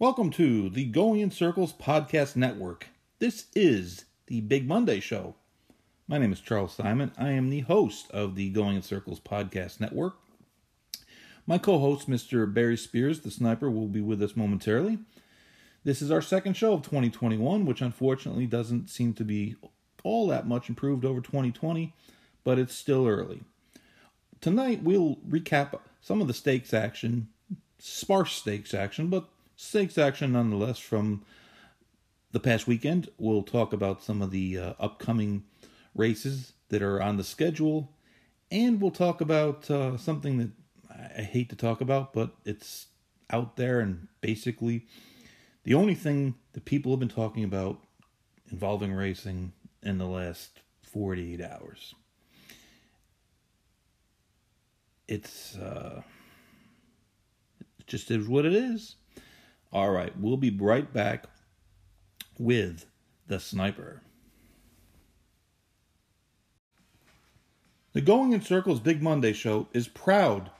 Welcome to the Going in Circles Podcast Network. This is the Big Monday Show. My name is Charles Simon. I am the host of the Going in Circles Podcast Network. My co host, Mr. Barry Spears, the sniper, will be with us momentarily. This is our second show of 2021, which unfortunately doesn't seem to be all that much improved over 2020, but it's still early. Tonight, we'll recap some of the stakes action, sparse stakes action, but stakes action nonetheless from the past weekend. We'll talk about some of the uh, upcoming races that are on the schedule, and we'll talk about uh, something that I hate to talk about, but it's out there and basically the only thing that people have been talking about involving racing in the last 48 hours. It's uh, it just is what it is. All right, we'll be right back with the sniper. The Going in Circles Big Monday show is proud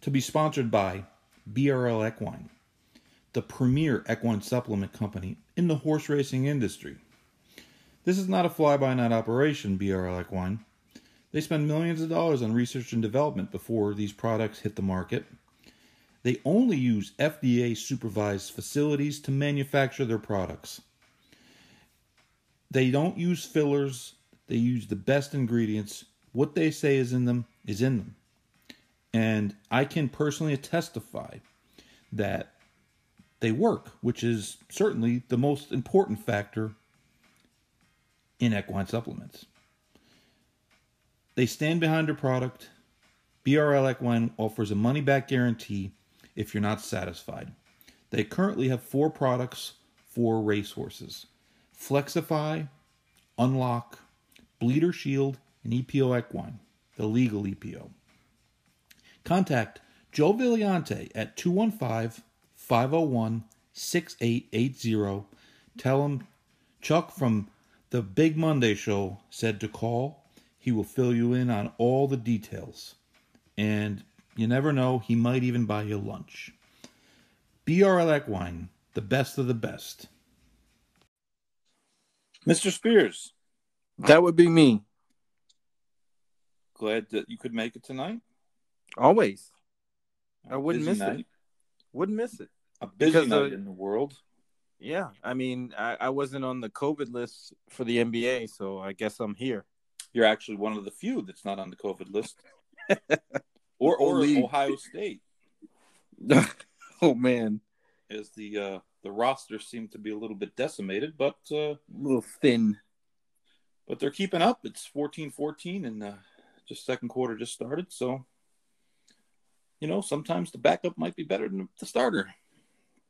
to be sponsored by BRL Equine, the premier equine supplement company in the horse racing industry. This is not a fly by night operation, BRL Equine. They spend millions of dollars on research and development before these products hit the market they only use FDA supervised facilities to manufacture their products. They don't use fillers, they use the best ingredients. What they say is in them is in them. And I can personally testify that they work, which is certainly the most important factor in equine supplements. They stand behind their product. BRL Equine offers a money back guarantee if you're not satisfied. They currently have four products for racehorses Flexify, Unlock, Bleeder Shield, and EPO Equine, the legal EPO. Contact Joe Villiante at 215 501 6880. Tell him Chuck from the Big Monday Show said to call. He will fill you in on all the details. And you never know, he might even buy you lunch. BRL Equine, the best of the best. Mr. Spears. That would be me. Glad that you could make it tonight. Always. I wouldn't miss night. it. Wouldn't miss it. A busy Because, night uh, in the world. Yeah. I mean, I, I wasn't on the COVID list for the NBA, so I guess I'm here. You're actually one of the few that's not on the COVID list. or or Ohio State, oh man. as the uh, the roster seemed to be a little bit decimated, but uh, A little thin. but they're keeping up. It's 14-14 and uh, just second quarter just started, so you know sometimes the backup might be better than the starter.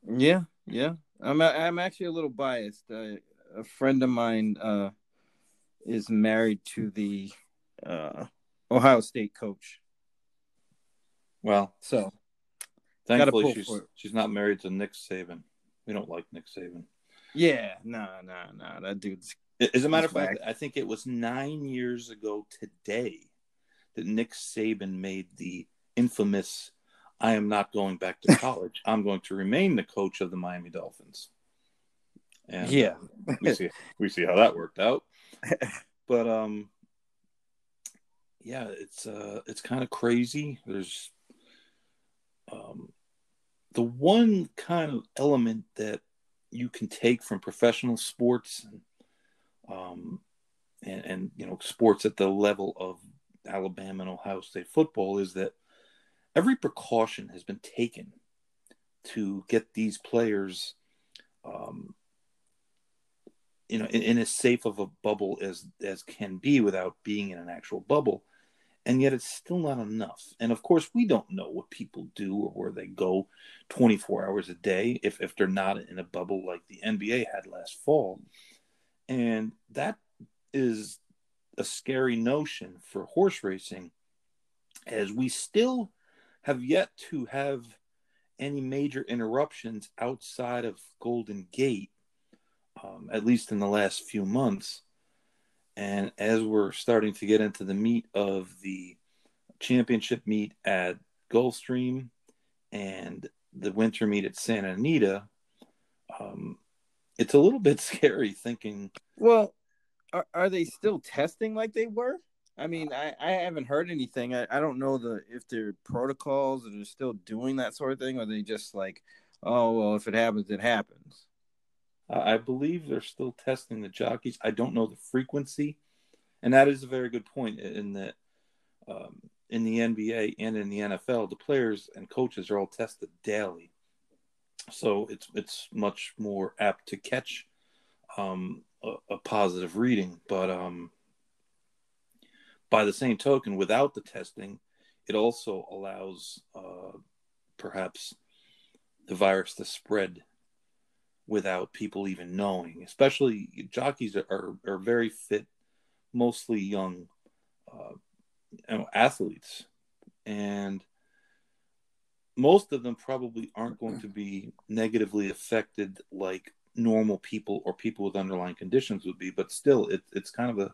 Yeah, yeah. I'm I'm actually a little biased. Uh, a friend of mine uh, is married to the uh, Ohio State coach. Well, So thankfully she's she's not married to Nick Saban. We don't like Nick Saban. yeah, no, no, no. That dude's As a matter of fact, I think it was nine years ago today that Nick Saban made the infamous I am not going back to college. I'm going to remain the coach of the Miami Dolphins. And Yeah. uh, we see we see how that worked out. But um yeah, it's uh it's kind of crazy. There's um the one kind of element that you can take from professional sports and um and, and you know sports at the level of Alabama and Ohio State football is that every precaution has been taken to get these players um, you know in, in as safe of a bubble as as can be without being in an actual bubble and yet it's still not enough and of course we don't know what people do or where they go 24 hours a day if if they're not in a bubble like the NBA had last fall and that is a scary notion for horse racing as we still have yet to have any major interruptions outside of Golden Gate, um, at least in the last few months. And as we're starting to get into the meat of the championship meet at Gulfstream and the winter meet at Santa Anita, um, it's a little bit scary thinking. Well, are, are they still testing like they were? I mean, I, I haven't heard anything. I, I don't know the if they're protocols they're still doing that sort of thing, or they just like, oh well, if it happens, it happens. I believe they're still testing the jockeys. I don't know the frequency, and that is a very good point. In that, um, in the NBA and in the NFL, the players and coaches are all tested daily, so it's it's much more apt to catch um, a, a, positive reading. But um, by the same token, without the testing, it also allows uh, perhaps the virus to spread without people even knowing. Especially jockeys are are very fit, mostly young uh, you know, athletes, and most of them probably aren't going to be negatively affected like normal people or people with underlying conditions would be. But still, it, it's kind of a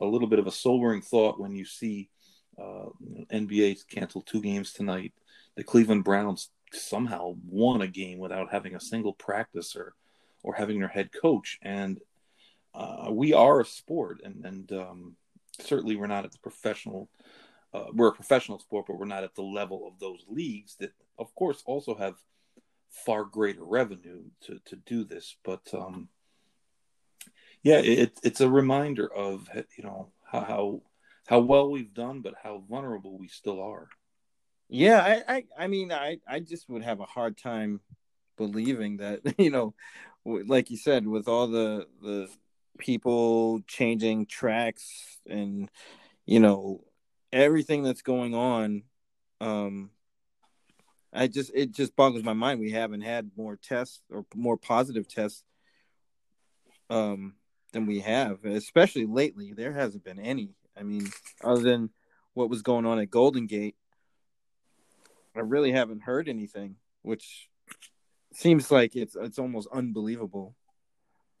a little bit of a sobering thought when you see uh, NBA cancel two games tonight. The Cleveland Browns somehow won a game without having a single practice or, or having their head coach. And uh, we are a sport, and, and um, certainly we're not at the professional. Uh, we're a professional sport, but we're not at the level of those leagues that, of course, also have far greater revenue to, to do this. But um, yeah, it, it's a reminder of you know how how well we've done, but how vulnerable we still are. Yeah, I, I, I mean, I, I just would have a hard time believing that, you know, like you said, with all the the people changing tracks and you know everything that's going on, um, I just it just boggles my mind we haven't had more tests or more positive tests um than we have, especially lately. There hasn't been any. I mean, other than what was going on at Golden Gate, I really haven't heard anything, which seems like it's it's almost unbelievable.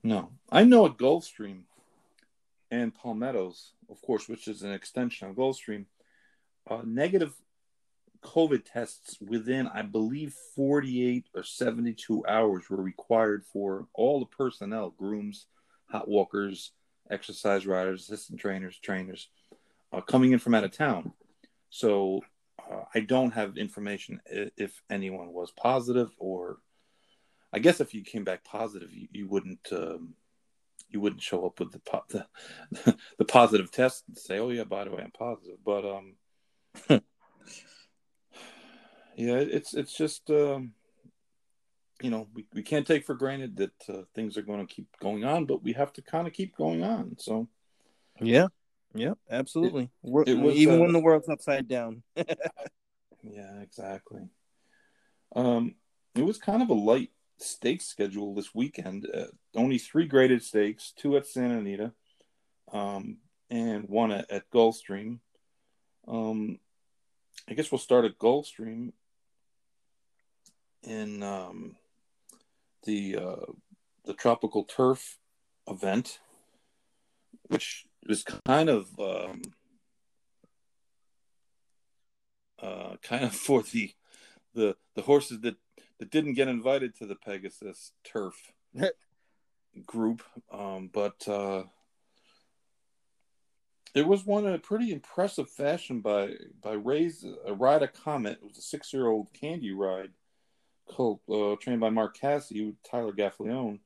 No, I know at Gulfstream and Palm Meadows, of course, which is an extension of Gulfstream, uh, negative COVID tests within, I believe, 48 or 72 hours were required for all the personnel, grooms, hot walkers, exercise riders, assistant trainers, trainers, uh, coming in from out of town. So uh, I don't have information if anyone was positive, or I guess if you came back positive, you, you wouldn't um, you wouldn't show up with the, po- the the positive test and say, "Oh yeah, by the way, I'm positive." But um, yeah, it's it's just um, you know we, we can't take for granted that uh, things are going to keep going on, but we have to kind of keep going on. So yeah, yeah, absolutely. It, it was, Even uh, when the world's upside down. yeah, exactly. Um, it was kind of a light stakes schedule this weekend. Uh, only three graded stakes, two at Santa Anita, um, and one at, at Gulfstream. Um, I guess we'll start at Gulfstream in um, the uh, the tropical turf event, which was kind of um, uh, kind of for the the the horses that that didn't get invited to the Pegasus turf group, um, but uh, there was one in a pretty impressive fashion by by Ray's a ride a comet. It was a six year old candy ride, called, uh, trained by Mark Casse, Tyler Gaffalione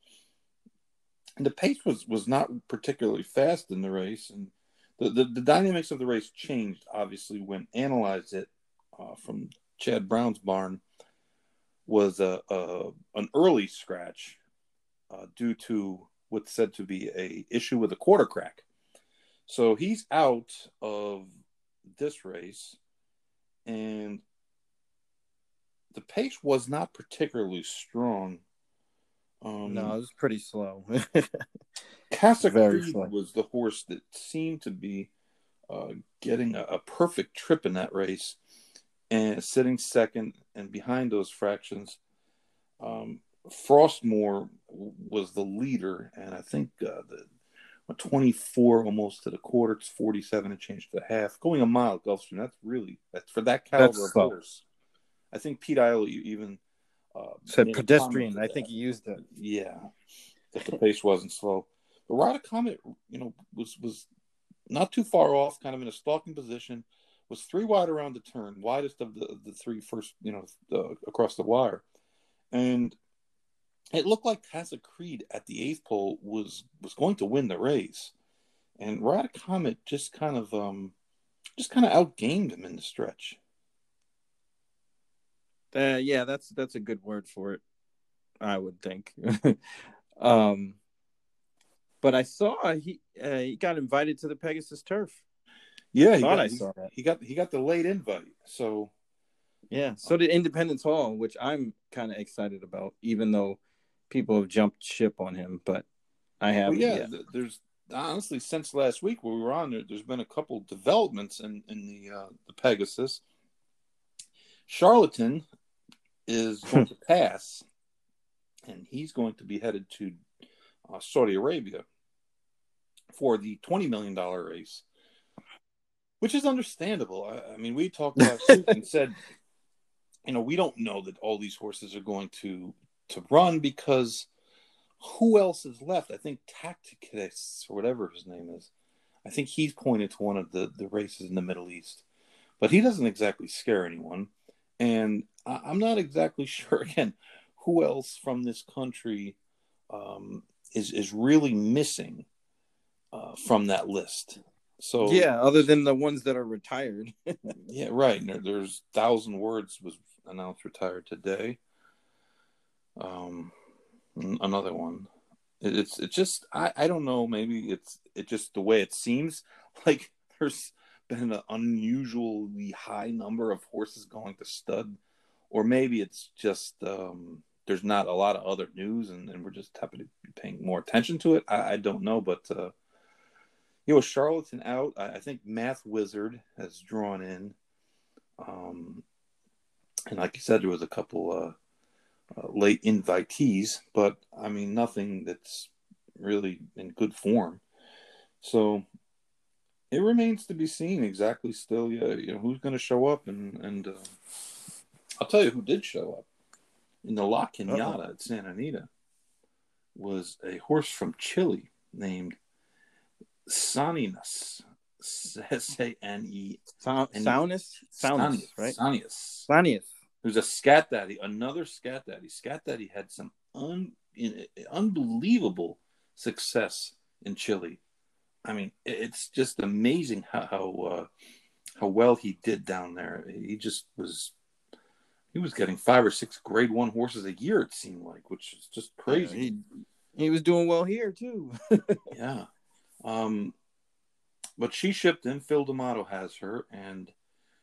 and the pace was was not particularly fast in the race, and the the, the dynamics of the race changed obviously when Analyze It uh, from Chad Brown's barn was a, a an early scratch uh, due to what's said to be a issue with a quarter crack. So he's out of this race, and the pace was not particularly strong um, no, it was pretty slow. Casa Creed was the horse that seemed to be uh, getting a, a, perfect trip in that race and sitting second and behind those fractions. Um, Frostmore was the leader, and I think uh, the 24 almost to the quarter. It's 47 and change to the half. Going a mile Gulfstream, that's really that's for that caliber that's of horse. I think Pete Aiello even said pedestrian. I think he used it. Yeah, that the pace wasn't slow. But Ride Comet, you know, was was not too far off, kind of in a stalking position. Was three wide around the turn, widest of the the three first, you know, across the wire, and it looked like Casa Creed at the eighth pole was was going to win the race, and Ride Comet just kind of um just kind of outgamed him in the stretch. Uh, yeah, that's that's a good word for it. I would think. um, but I saw he uh, he got invited to the Pegasus Turf. Yeah, I, got, I saw that. He got he got the late invite. So yeah, so did Independence Hall, which I'm kind of excited about, even though people have jumped ship on him. But I haven't. Well, yeah, yet. there's honestly since last week where we were on there, there's been a couple developments in in the uh, the Pegasus. Charlatan is going to pass, and he's going to be headed to uh, Saudi Arabia for the $20 million race, which is understandable. I, I mean, we talked about and said, you know, we don't know that all these horses are going to to run because who else is left? I think Tacticus or whatever his name is. I think he's pointed to one of the, the races in the Middle East, but he doesn't exactly scare anyone. And I, am not exactly sure again who else from this country um, is is really missing uh, from that list. So yeah, other than the ones that are retired. yeah, right. There, there's thousand words was announced retired today. Um, another one. It, it's it's just I I don't know. Maybe it's it just the way it seems like there's been an unusually high number of horses going to stud, or maybe it's just um, there's not a lot of other news, and, and we're just happy to be paying more attention to it. I, I don't know, but uh, you know, Charlatan out. I, I, think Math Wizard has drawn in, um, and like you said, there was a couple uh, uh, late invitees, but I mean nothing that's really in good form. So it remains to be seen exactly still. Yeah, you know who's going to show up, and and uh, I'll tell you who did show up in the La Cañada at Santa Anita was a horse from Chile named Saninas. S A N E. Saunus? Saunus, right? Sanius. Sanius. Who's a scat daddy, another scat daddy. Scat daddy had some un, in, unbelievable success in Chile. I mean, it's just amazing how how, uh, how well he did down there. He just was he was getting five or six grade one horses a year it seemed like which is just crazy. yeah, he, he was doing well here too. Yeah. Um but she shipped in phil d'amato has her and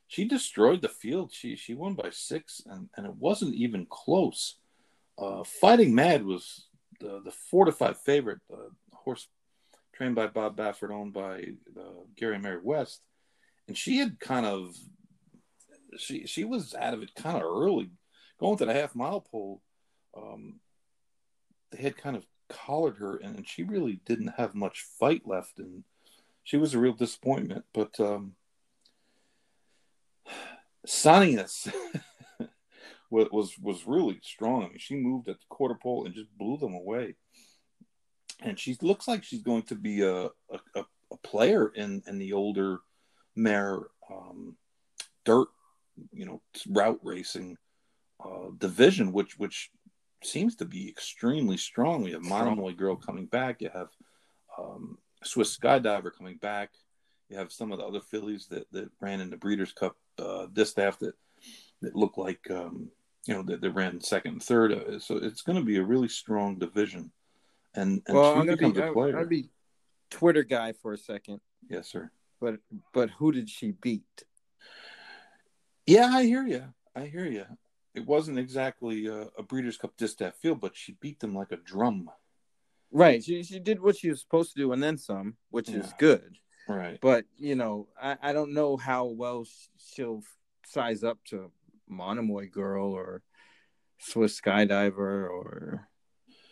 she destroyed the field. She she won by six and and it wasn't even close. Uh fighting mad was the the four to five favorite uh, horse trained by bob baffert owned by uh, gary mary west and she had kind of she she was out of it kind of early, going to the half mile pole. Um, they had kind of collared her, and she really didn't have much fight left, and she was a real disappointment. But um, was was really strong. I mean, she moved at the quarter pole and just blew them away. And she looks like she's going to be a a, a player in in the older mare um, dirt you know route racing uh, division, which which seems to be extremely strong. We have Monomoy Girl coming back. You have um, Swiss Skydiver coming back. You have some of the other fillies that, that ran in the Breeders' Cup uh, distaff that that look like um, you know that they ran second and third. Uh, so it's going to be a really strong division. And, and well, I'm to be, I'd be Twitter guy for a second. Yes, sir. But but who did she beat? Yeah, I hear you. I hear you. It wasn't exactly a, a Breeders' Cup distaff field, but she beat them like a drum. Right. She she did what she was supposed to do and then some, which yeah. is good. Right. But you know, I, I don't know how well she'll size up to Monomoy Girl or Swiss Skydiver or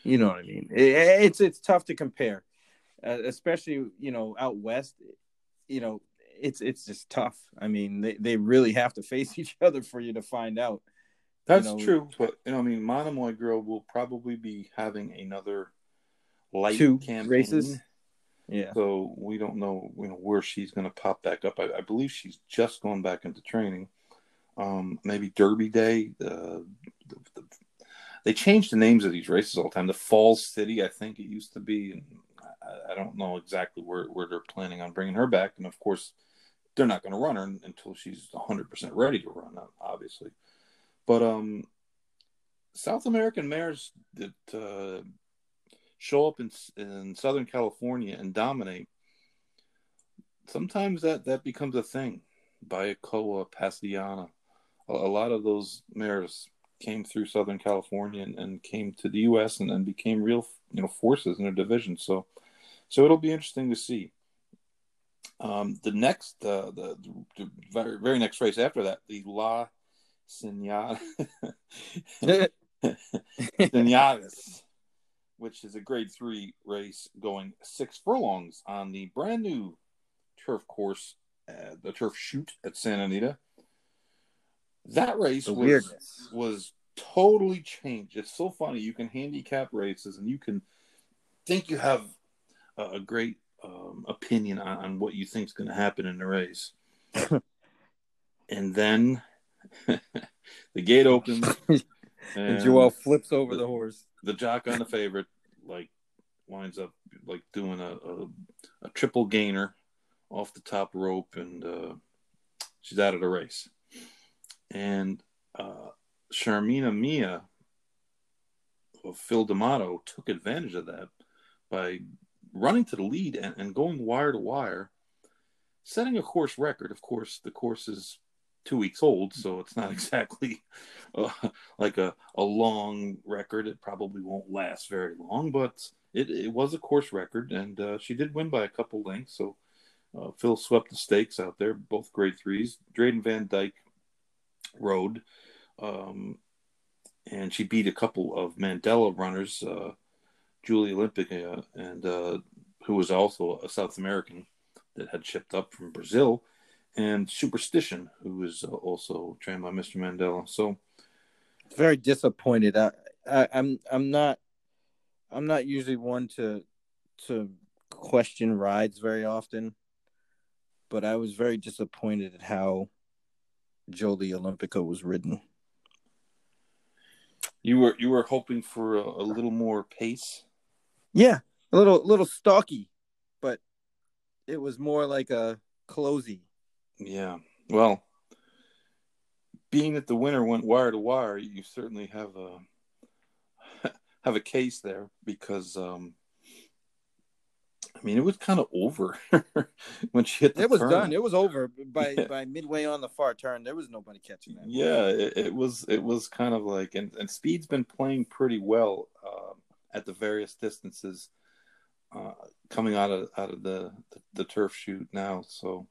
you know what I mean. It, it's it's tough to compare, uh, especially you know out west. You know, it's it's just tough. I mean, they, they really have to face each other for you to find out. That's know, true, but you know, I mean, Monomoy Girl will probably be having another light Two campaign. races? Yeah. So we don't know, you know, where she's going to pop back up. I, I, believe she's just going back into training. Um, maybe Derby Day. Uh, the, the, they change the names of these races all the time. The Falls City, I think it used to be, and I, I don't know exactly where, where they're planning on bringing her back. And of course, they're not going to run her until she's 100% ready to run, obviously. But um, South American mares that uh, show up in in Southern California and dominate, sometimes that that becomes a thing. Bayacoa, Paseana, a, a lot of those mares came through Southern California and, and came to the U.S. and then became real, you know, forces in their division. So, so it'll be interesting to see. Um, the next, uh, the, the, very, very next race after that, the Las Cienegas, which is a grade three race going six furlongs on the brand new turf course, uh, the turf shoot at Santa Anita. That race The was weirdness. was totally changed. It's so funny. You can handicap races and you can think you have a, a great um, opinion on, on what you think is going to happen in the race. and then the gate opens And Joel flips over the horse. the jock on the favorite like winds up like doing a, a, a triple gainer off the top rope and uh, she's out of the race and uh, Charmaine's Mia of Phil D'Amato took advantage of that by running to the lead and, and going wire to wire setting a course record of course the course is two weeks old so it's not exactly uh, like a, a long record. It probably won't last very long, but it, it was a course record, and uh, she did win by a couple lengths. So uh, Phil swept the stakes out there, both grade threes. Drayden Van Dyke rode, um, and she beat a couple of Mandella runners, uh, Jolie Olimpica, and uh, who was also a South American that had shipped up from Brazil. And Superstition, who was uh, also trained by Mr. Mandella. So, Very disappointed. I, I, I'm I'm not I'm not usually one to to question rides very often, but I was very disappointed at how Jolie Olimpica was ridden. You were you were hoping for a, a little more pace. Yeah, a little little stocky, but it was more like a closey. Yeah. Well, being that the winner went wire to wire, you certainly have a have a case there because um mean it was kind of over when she hit the It was turn. done. It was over by Yeah. by midway on the far turn. There was nobody catching that. Yeah, it, it was it was kind of like and, and Speed's been playing pretty well um, at the various distances uh, coming out of out of the, the the turf shoot now. So,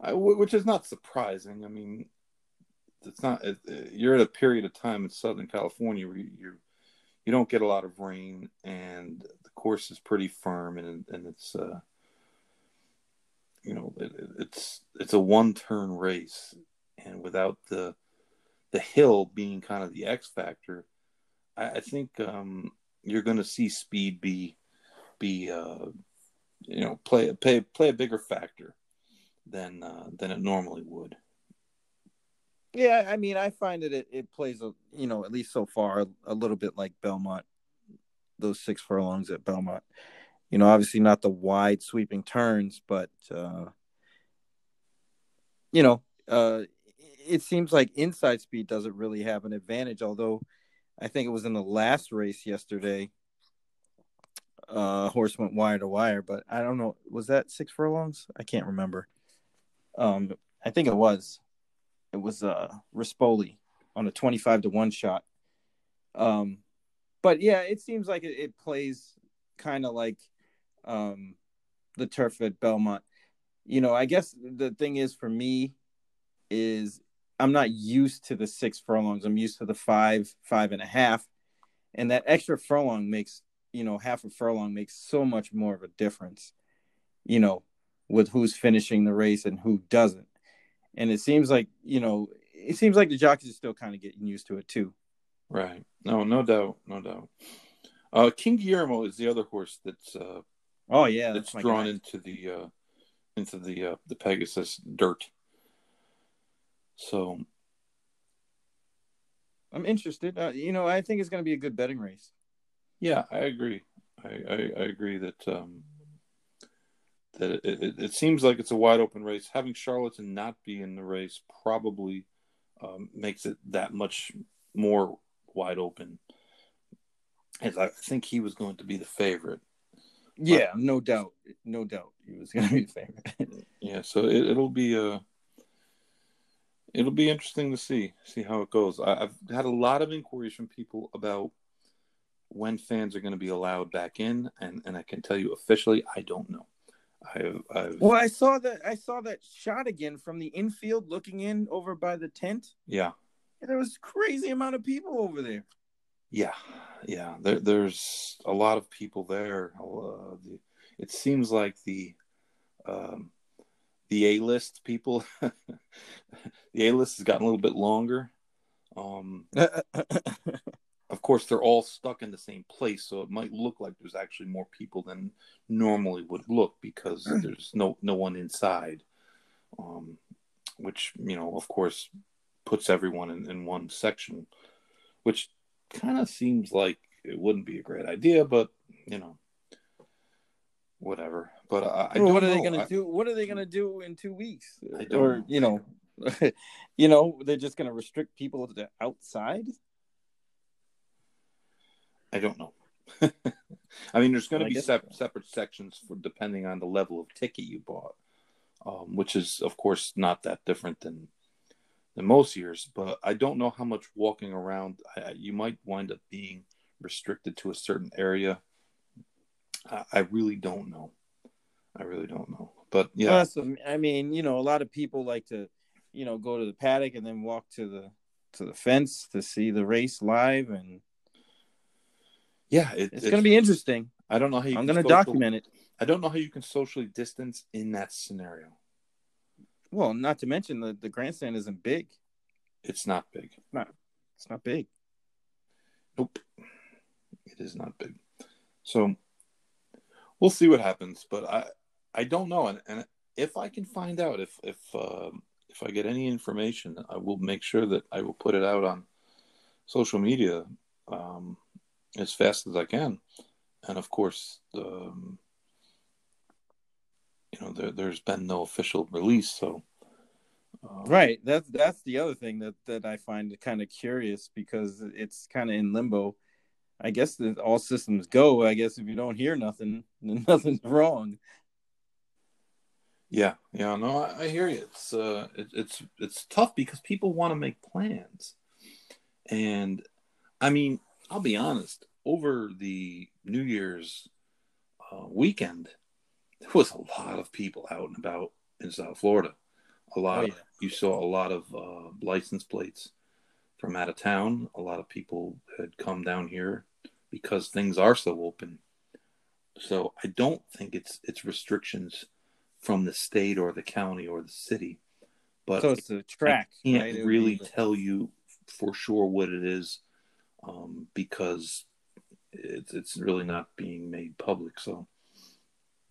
I, which is not surprising. I mean, it's not. It, you're at a period of time in Southern California where you you, don't get a lot of rain and course is pretty firm and and it's uh, you know it, it's it's a one turn race and without the the hill being kind of the X factor, I, I think um, you're going to see speed be be uh, you know play play play a bigger factor than uh, than it normally would. Yeah, I mean, I find that it, it plays a you know at least so far a little bit like Belmont, those six furlongs at Belmont. You know, obviously not the wide sweeping turns, but uh, you know, uh, it seems like inside speed doesn't really have an advantage. Although, I think it was in the last race yesterday. Uh, horse went wire to wire, but I don't know. Was that six furlongs? I can't remember. Um, I think it was it was uh Rispoli on a 25 to 1 shot. Um but yeah, it seems like it, it plays kind of like um the turf at Belmont. You know, I guess the thing is for me is I'm not used to the six furlongs. I'm used to the five, five and a half. And that extra furlong makes, you know, half a furlong makes so much more of a difference, you know, with who's finishing the race and who doesn't and it seems like you know it seems like the jockeys are still kind of getting used to it too. Right. No, no doubt, no doubt. Uh, King Guillermo is the other horse that's uh, oh yeah, that's, that's drawn guy. into the uh, into the uh, the Pegasus dirt. So I'm interested. Uh, you know, I think it's going to be a good betting race. Yeah, I agree. I, I, I agree that um, that it, it, it, seems like it's a wide open race. Having Charlatan not be in the race probably um, makes it that much more wide open. As I think he was going to be the favorite. Yeah, but, no doubt, no doubt, he was going to be the favorite. yeah, so it, will be a. Uh, it'll be interesting to see see how it goes. I, have had a lot of inquiries from people about when fans are going to be allowed back in, and and I can tell you officially, I don't know. I've, I've... Well, I saw that I saw that shot again from the infield, looking in over by the tent. Yeah, and there was crazy amount of people over there. Yeah, yeah. There, there's a lot of people there. Uh, the, it seems like the um, the A list people, the A list has gotten a little bit longer. Um, of course, they're all stuck in the same place, so it might look like there's actually more people than normally would look because there's no no one inside. Um, which you know, of course, puts everyone in, in one section, which kind of seems like it wouldn't be a great idea, but you know, whatever. But I, I what are they going to do? What are they going to do in two weeks? or know. you know, you know, they're just going to restrict people to the outside. I don't know. I mean, there's going to be sep- separate sections for depending on the level of ticket you bought, um, which is, of course, not that different than than most years. But I don't know how much walking around I, you might wind up being restricted to a certain area I, really don't know. I really don't know. But yeah, awesome. I mean, you know, a lot of people like to, you know, go to the paddock and then walk to the to the fence to see the race live, and yeah, it, it's, it's going to be interesting. I don't know how you I'm going to document it. I don't know how you can socially distance in that scenario. Well, not to mention the the grandstand isn't big. It's not big. Not. It's not big. Nope. It is not big. So we'll see what happens. But I I don't know, and, and if I can find out if if um, if I get any information, I will make sure that I will put it out on social media um, as fast as I can. And of course, um, you know, there, there's been no official release, so. Um, right. That's that's the other thing that that I find kind of curious because it's kind of in limbo. I guess that all systems go. I guess if you don't hear nothing, then nothing's wrong. Yeah, yeah, no, I, I hear you. It's uh, it, it's it's tough because people want to make plans, and I mean, I'll be honest. Over the New Year's uh, weekend, there was a lot of people out and about in South Florida. A lot. Oh, yeah. Of, you saw a lot of uh, license plates from out of town. A lot of people had come down here because things are so open. So I don't think it's it's restrictions from the state or the county or the city. But so it's a track. I can't right? really tell you for sure what it is um, because it's it's really not being made public. So,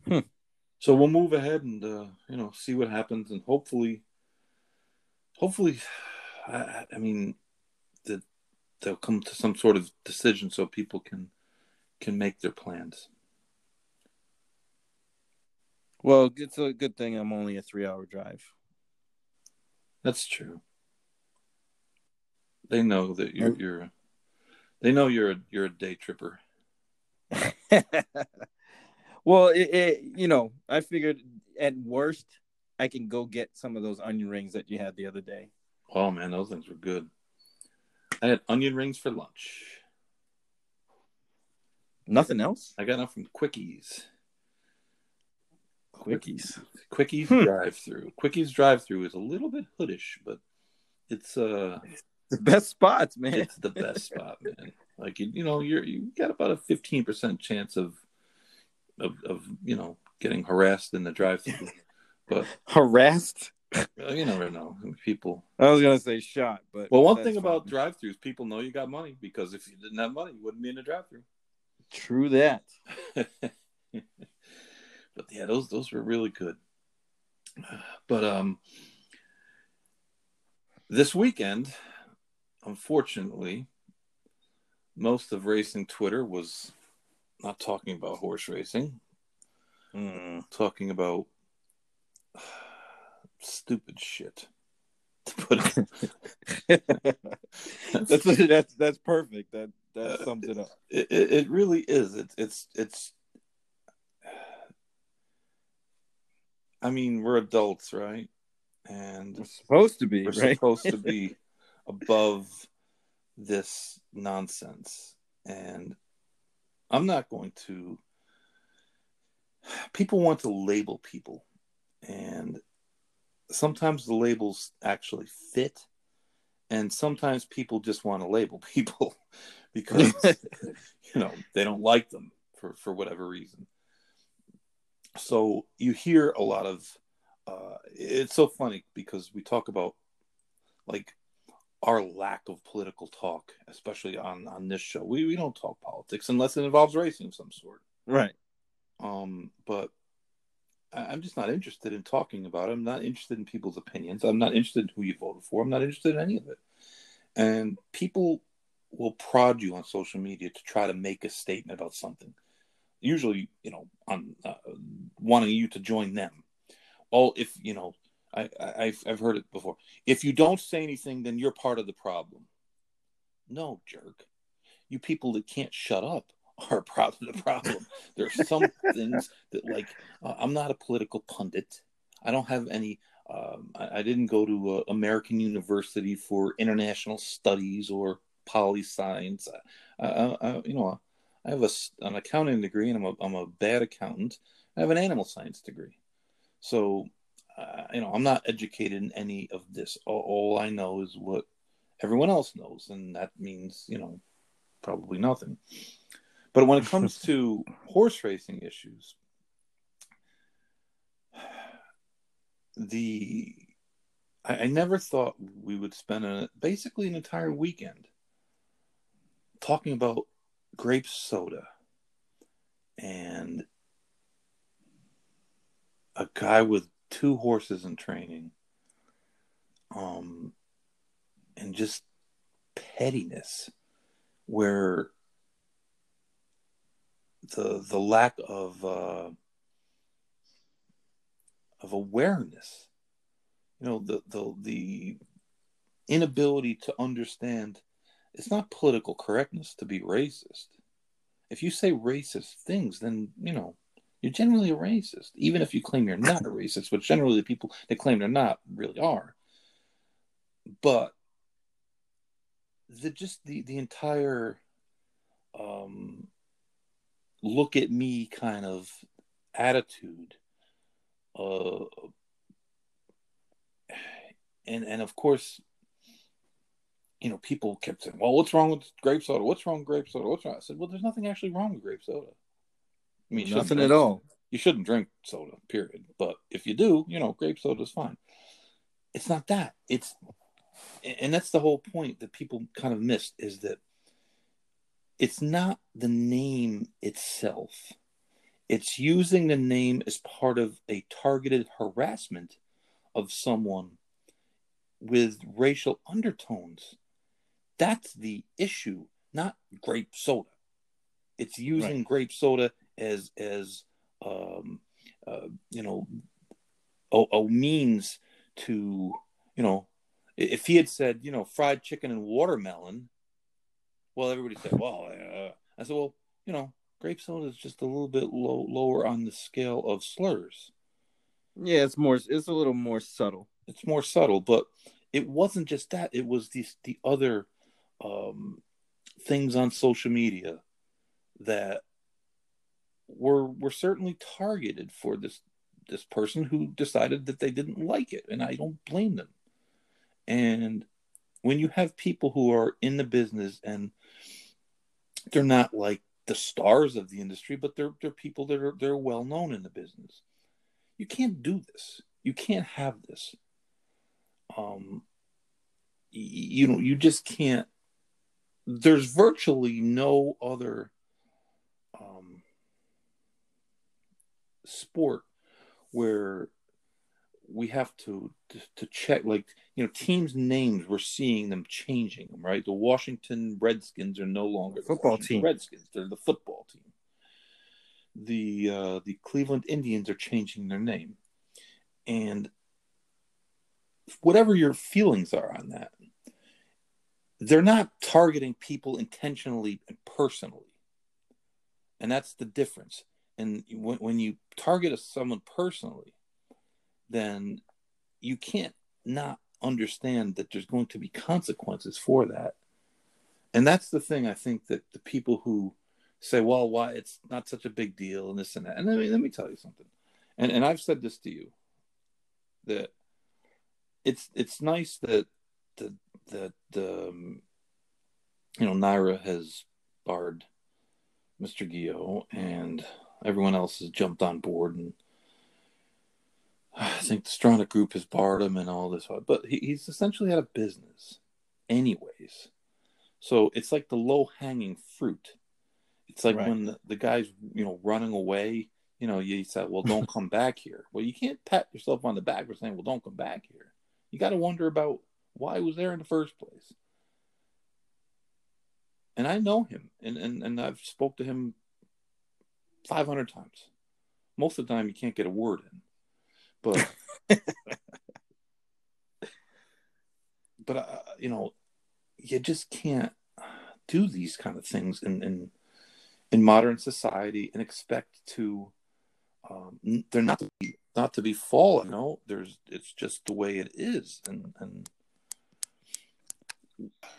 hmm. So we'll move ahead and uh, you know see what happens, and hopefully, hopefully, I, I mean, the they'll come to some sort of decision so people can can make their plans. Well, it's a good thing I'm only a three hour drive. That's true. They know that you're you're they know you're a you're a day tripper. well, it, it, you know, I figured at worst I can go get some of those onion rings that you had the other day. Oh man, those things were good. I had onion rings for lunch. Nothing else? I got them from Quickies. Quickies. Quickies hmm. drive through. Quickies drive through is a little bit hoodish, but it's uh the best spots, man. It's the best spot, man. Like you, you know, you're you got about a fifteen percent chance of of of you know getting harassed in the drive through. But harassed? you never know. People. I was gonna say shot, but well, one thing about drive-throughs, people know you got money because if you didn't have money, you wouldn't be in a drive-through. true that. but yeah, those those were really good. But um, this weekend, unfortunately, most of racing Twitter was not talking about horse racing, Mm. talking about stupid shit. To put it, that's that's that's perfect. That that Uh, sums it up. it, it it really is. It's it's it's. I mean, we're adults, right? And We're supposed to be we're right. supposed to be above this nonsense and i'm not going to people want to label people and sometimes the labels actually fit and sometimes people just want to label people because you know they don't like them for for whatever reason. So you hear a lot of uh it's so funny because we talk about like our lack of political talk especially on on this show. We we don't talk politics unless it involves racing of some sort. Right. um but I- i'm just not interested in talking about it. I'm not interested in people's opinions. I'm not interested in who you voted for. I'm not interested in any of it. And people will prod you on social media to try to make a statement about something usually you know on uh, wanting you to join them. Oh if you know I, I I've, I've heard it before. If you don't say anything then you're part of the problem. No jerk. You people that can't shut up are part of the problem. There's some things that like uh, i'm not a political pundit. I don't have any um, I, I didn't go to uh, american university for international studies or poli science I, I, I, you know i have a, an accounting degree and I'm a, I'm a bad accountant. I have an animal science degree. So uh, you know i'm not educated in any of this. All, all i know is what everyone else knows and that means you know probably nothing. But when it comes to horse racing issues the I, I never thought we would spend a, basically an entire weekend talking about grape soda and a guy with two horses in training um and just pettiness where the the lack of uh of awareness you know the the the inability to understand it's not political correctness to be racist. If you say racist things then you know you're generally a racist even if you claim you're not a racist which generally the people that claim they're not really are. But the just the the entire um look at me kind of attitude uh and and of course you know people kept saying well what's wrong with grape soda? What's wrong with grape soda? What's wrong? I said well there's nothing actually wrong with grape soda i mean Nothing drink- at all. you shouldn't drink soda period. But if you do you know grape soda is fine. It's not that. It's and that's the whole point that people kind of missed is that it's not the name itself. It's using the name as part of a targeted harassment of someone with racial undertones. That's the issue not grape soda. It's using grape soda as as um uh, you know a, a means to you know if he had said you know fried chicken and watermelon well everybody said well uh, i said well you know grape soda is just a little bit low, lower on the scale of slurs Yeah, it's more. It's a little more subtle. it's more subtle but it wasn't just that it was these the other um things on social media that were were certainly targeted for this this person who decided that they didn't like it and i don't blame them. And when you have people who are in the business and they're not like the stars of the industry but they're they're people that are they're well known in the business you can't do this. You can't have this. Um, you know, you just can't. There's virtually no other um, sport where we have to, to, to check like you know teams names we're seeing them changing them right? The washington redskins are no longer the Football Washington team. redskins they're the football team. The uh, the cleveland indians are changing their name. And whatever your feelings are on that they're not targeting people intentionally and personally. And that's the difference and when, when you target someone personally then you can't not understand that there's going to be consequences for that and that's the thing i think that the people who say well why it's not such a big deal and this and that and let me, let me tell you something and and i've said this to you that it's it's nice that the that um, you know NYRA has barred Mr. Gio and everyone else has jumped on board and I think the Stronach group has barred him and all this, but he, he's essentially out of business, anyways. So it's like the low hanging fruit. It's like Right. when the, the guy's you know running away. You know, you said, "Well, don't come back here." Well, you can't pat yourself on the back for saying, "Well, don't come back here." You got to wonder about why he was there in the first place. And I know him, and and, and I've spoke to him five hundred times. Most of the time, you can't get a word in, but but uh, you know, you just can't do these kind of things in in, in modern society and expect to. Um, they're not to be, not to be fallen. No, there's it's just the way it is, and and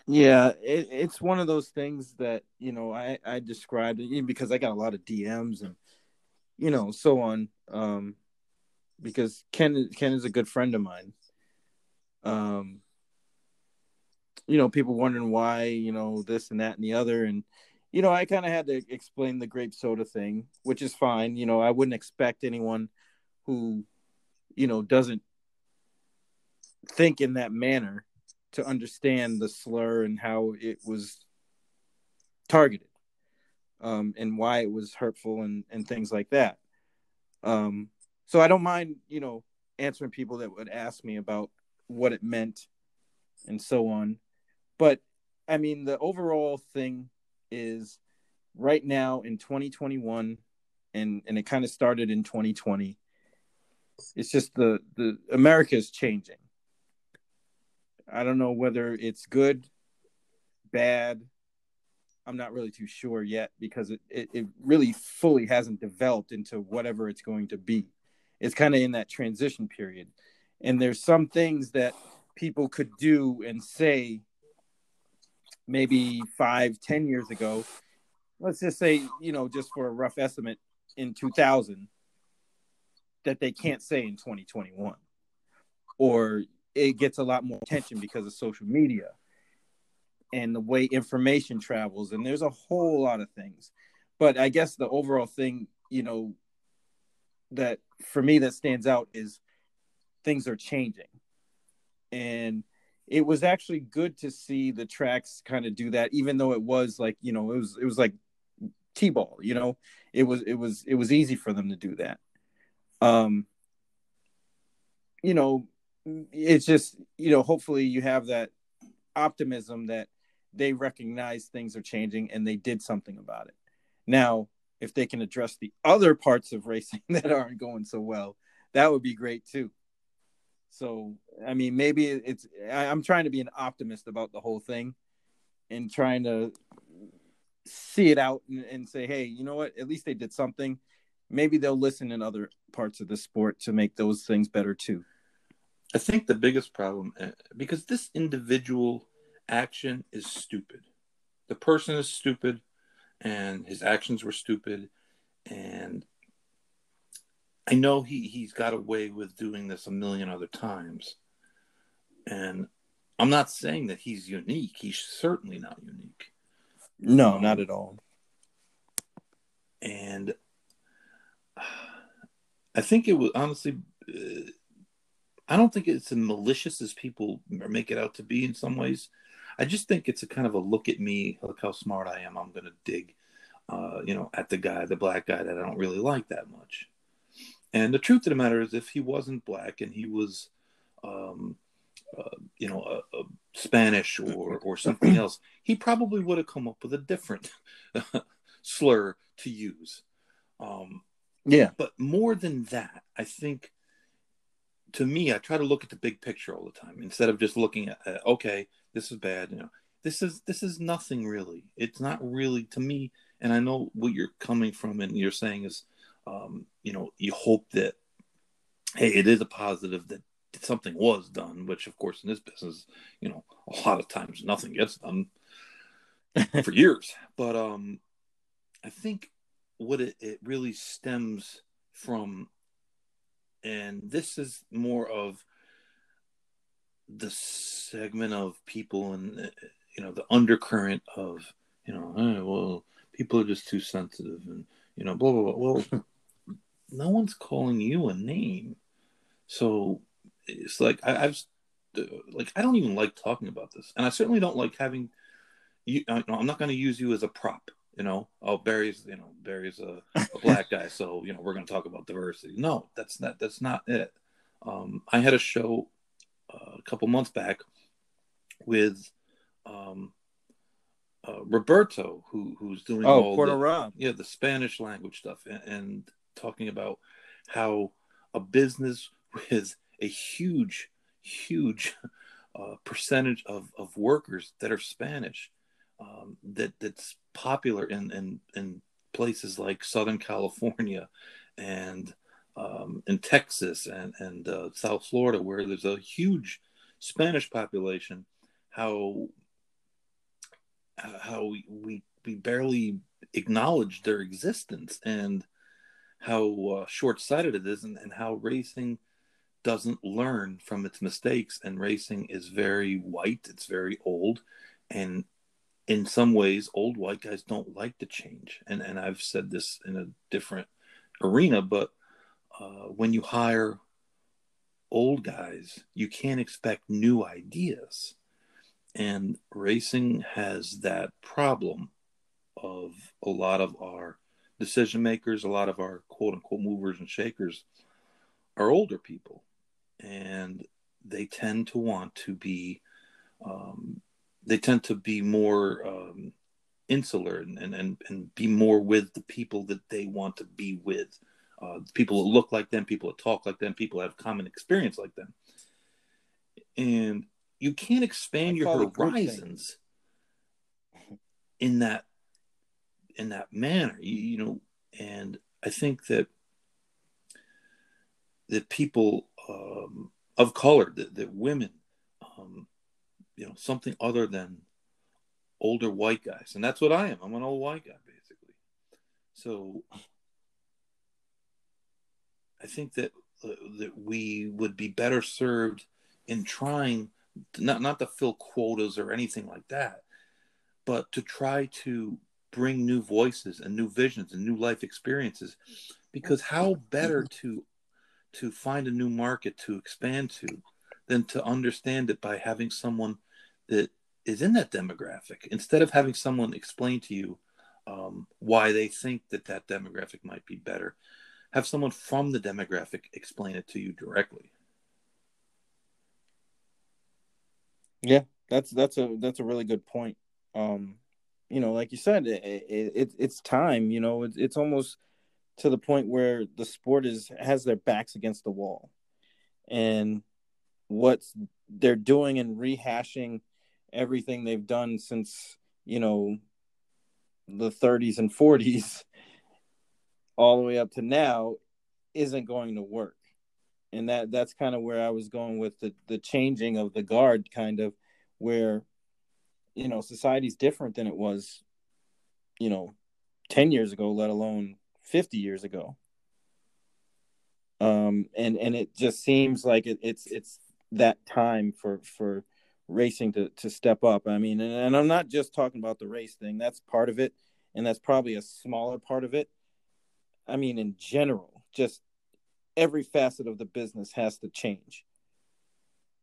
Yeah, it, it's one of those things that you know I I described because I got a lot of DMs and you know so on. Um, because Ken Ken is a good friend of mine. Um, you know, people wondering why you know this and that and the other, and you know I kind of had to explain the grape soda thing, which is fine. You know, I wouldn't expect anyone who you know doesn't think in that manner to understand the slur and how it was targeted um, and why it was hurtful and, and things like that. Um, so I don't mind, you know, answering people that would ask me about what it meant and so on. But I mean, the overall thing is right now in 2021, and, and it kind of started in 2020. It's just the, the America is changing. I don't know whether it's good, bad. I'm not really too sure yet because it, it, it really fully hasn't developed into whatever it's going to be. It's kind of in that transition period. And there's some things that people could do and say maybe five, ten years ago. Let's just say, you know, just for a rough estimate in 2000, that they can't say in 2021. Or it gets a lot more attention because of social media and the way information travels and there's a whole lot of things. But i guess the overall thing you know that for me that stands out is things are changing. And it was actually good to see the tracks kind of do that even though it was like you know it was it was like t-ball you know? It was it was it was easy for them to do that. Um you know it's just you know hopefully you have that optimism that they recognize things are changing and they did something about it. Now if they can address the other parts of racing that aren't going so well that would be great too. So i mean maybe it's I, i'm trying to be an optimist about the whole thing and trying to see it out and, and say hey you know what? At least they did something. Maybe they'll listen in other parts of the sport to make those things better too I think the biggest problem uh, because this individual action is stupid. The person is stupid, and his actions were stupid, and I know he he's got away with doing this a million other times, and I'm not saying that he's unique. He's certainly not unique, no not at all and I think it was honestly. Uh, I don't think it's as malicious as people make it out to be in some ways. I just think it's a kind of a look at me, look how smart I am. I'm going to dig, uh, you know, at the guy, the black guy that I don't really like that much. And the truth of the matter is, if he wasn't black and he was, um, uh, you know, a, a Spanish or or something else, he probably would have come up with a different slur to use. Um, yeah. But more than that, I think to me, I try to look at the big picture all the time instead of just looking at, uh, okay, this is bad. You know, this is this is nothing really. It's not really to me. And I know what you're coming from, and you're saying is, um, you know, you hope that, hey, it is a positive that something was done. Which, of course, in this business, you know, a lot of times nothing gets done for years. But um, I think what it, it really stems from and this is more of the segment of people and uh, you know the undercurrent of you know well people are just too sensitive and you know blah blah blah. Well no one's calling you a name. So it's like I, have uh, like i don't even like talking about this and i certainly don't like having you i'm not going to use you as a prop you know, oh Barry's, you know, Barry's a, a black guy, so you know we're going to talk about diversity. No, that's not that's not it. Um, I had a show uh, a couple months back with um, uh, Roberto, who who's doing oh all Puerto the, Rob. yeah, the Spanish language stuff, and, and talking about how a business with a huge, huge uh, percentage of, of workers that are Spanish um, that that's popular in, in in places like Southern California and um, in Texas and and uh, South Florida, where there's a huge Spanish population. How how we we, we barely acknowledge their existence and how uh, short-sighted it is and, and how racing doesn't learn from its mistakes and racing is very white it's very old and in some ways, old white guys don't like to change. And and I've said this in a different arena, but uh, when you hire old guys, you can't expect new ideas. And racing has that problem of a lot of our decision makers, a lot of our quote unquote movers and shakers are older people. And they tend to want to be um, they tend to be more um, insular and, and, and be more with the people that they want to be with. Uh, people that look like them, people that talk like them, people that have common experience like them. And you can't expand your horizons in that in that manner. You, you know, and I think that that people um, of color, that, that women, um, you know something other than older white guys. And that's what i am. I'm an old white guy basically. So i think that uh, that we would be better served in trying not not to fill quotas or anything like that but to try to bring new voices and new visions and new life experiences. Because how better to to find a new market to expand to than to understand it by having someone that is in that demographic. Instead of having someone explain to you um, why they think that that demographic might be better have someone from the demographic explain it to you directly. Yeah that's that's a that's a really good point. Um you know like you said it, it, it's time you know it, it's almost to the point where the sport is has their backs against the wall. And what they're doing and rehashing everything they've done since you know the 30s and 40s all the way up to now isn't going to work. And that that's kind of where i was going with the the changing of the guard kind of where you know society's different than it was you know 10 years ago let alone 50 years ago. Um and and it just seems like it, it's it's that time for for racing to to step up. I mean, and, and I'm not just talking about the race thing. That's part of it, and that's probably a smaller part of it. I mean, in general, just every facet of the business has to change.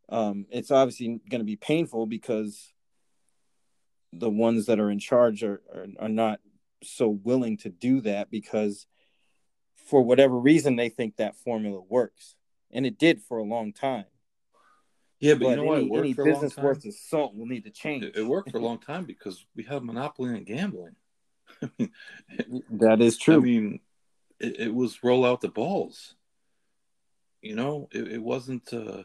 um, it's obviously going to be painful because the ones that are in charge are, are, are not so willing to do that because for whatever reason they think that formula works and it did for a long time Yeah, but, but you know any, what? Any for a long business worth of salt will need to change It, it worked for a long time because we had a monopoly on gambling. I mean, that is true I mean, it, it was roll out the balls. You know, it, it wasn't. Uh,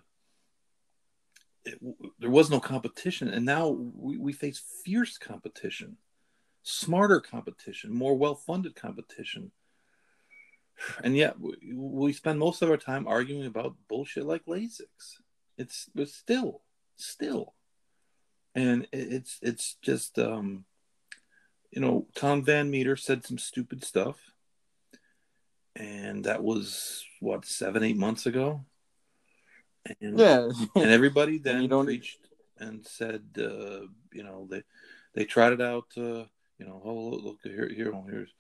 it, there was no competition, and now we, we face fierce competition, smarter competition, more well-funded competition, and yet we, we spend most of our time arguing about bullshit like Lasix. It's, it's still, still, and it's it's just um, you know, Tom Van Meter said some stupid stuff, and that was what seven, eight months ago. And, yeah and everybody then you don't- preached and said, uh, you know, they they tried it out. Uh, you know, oh look, look here, here, here's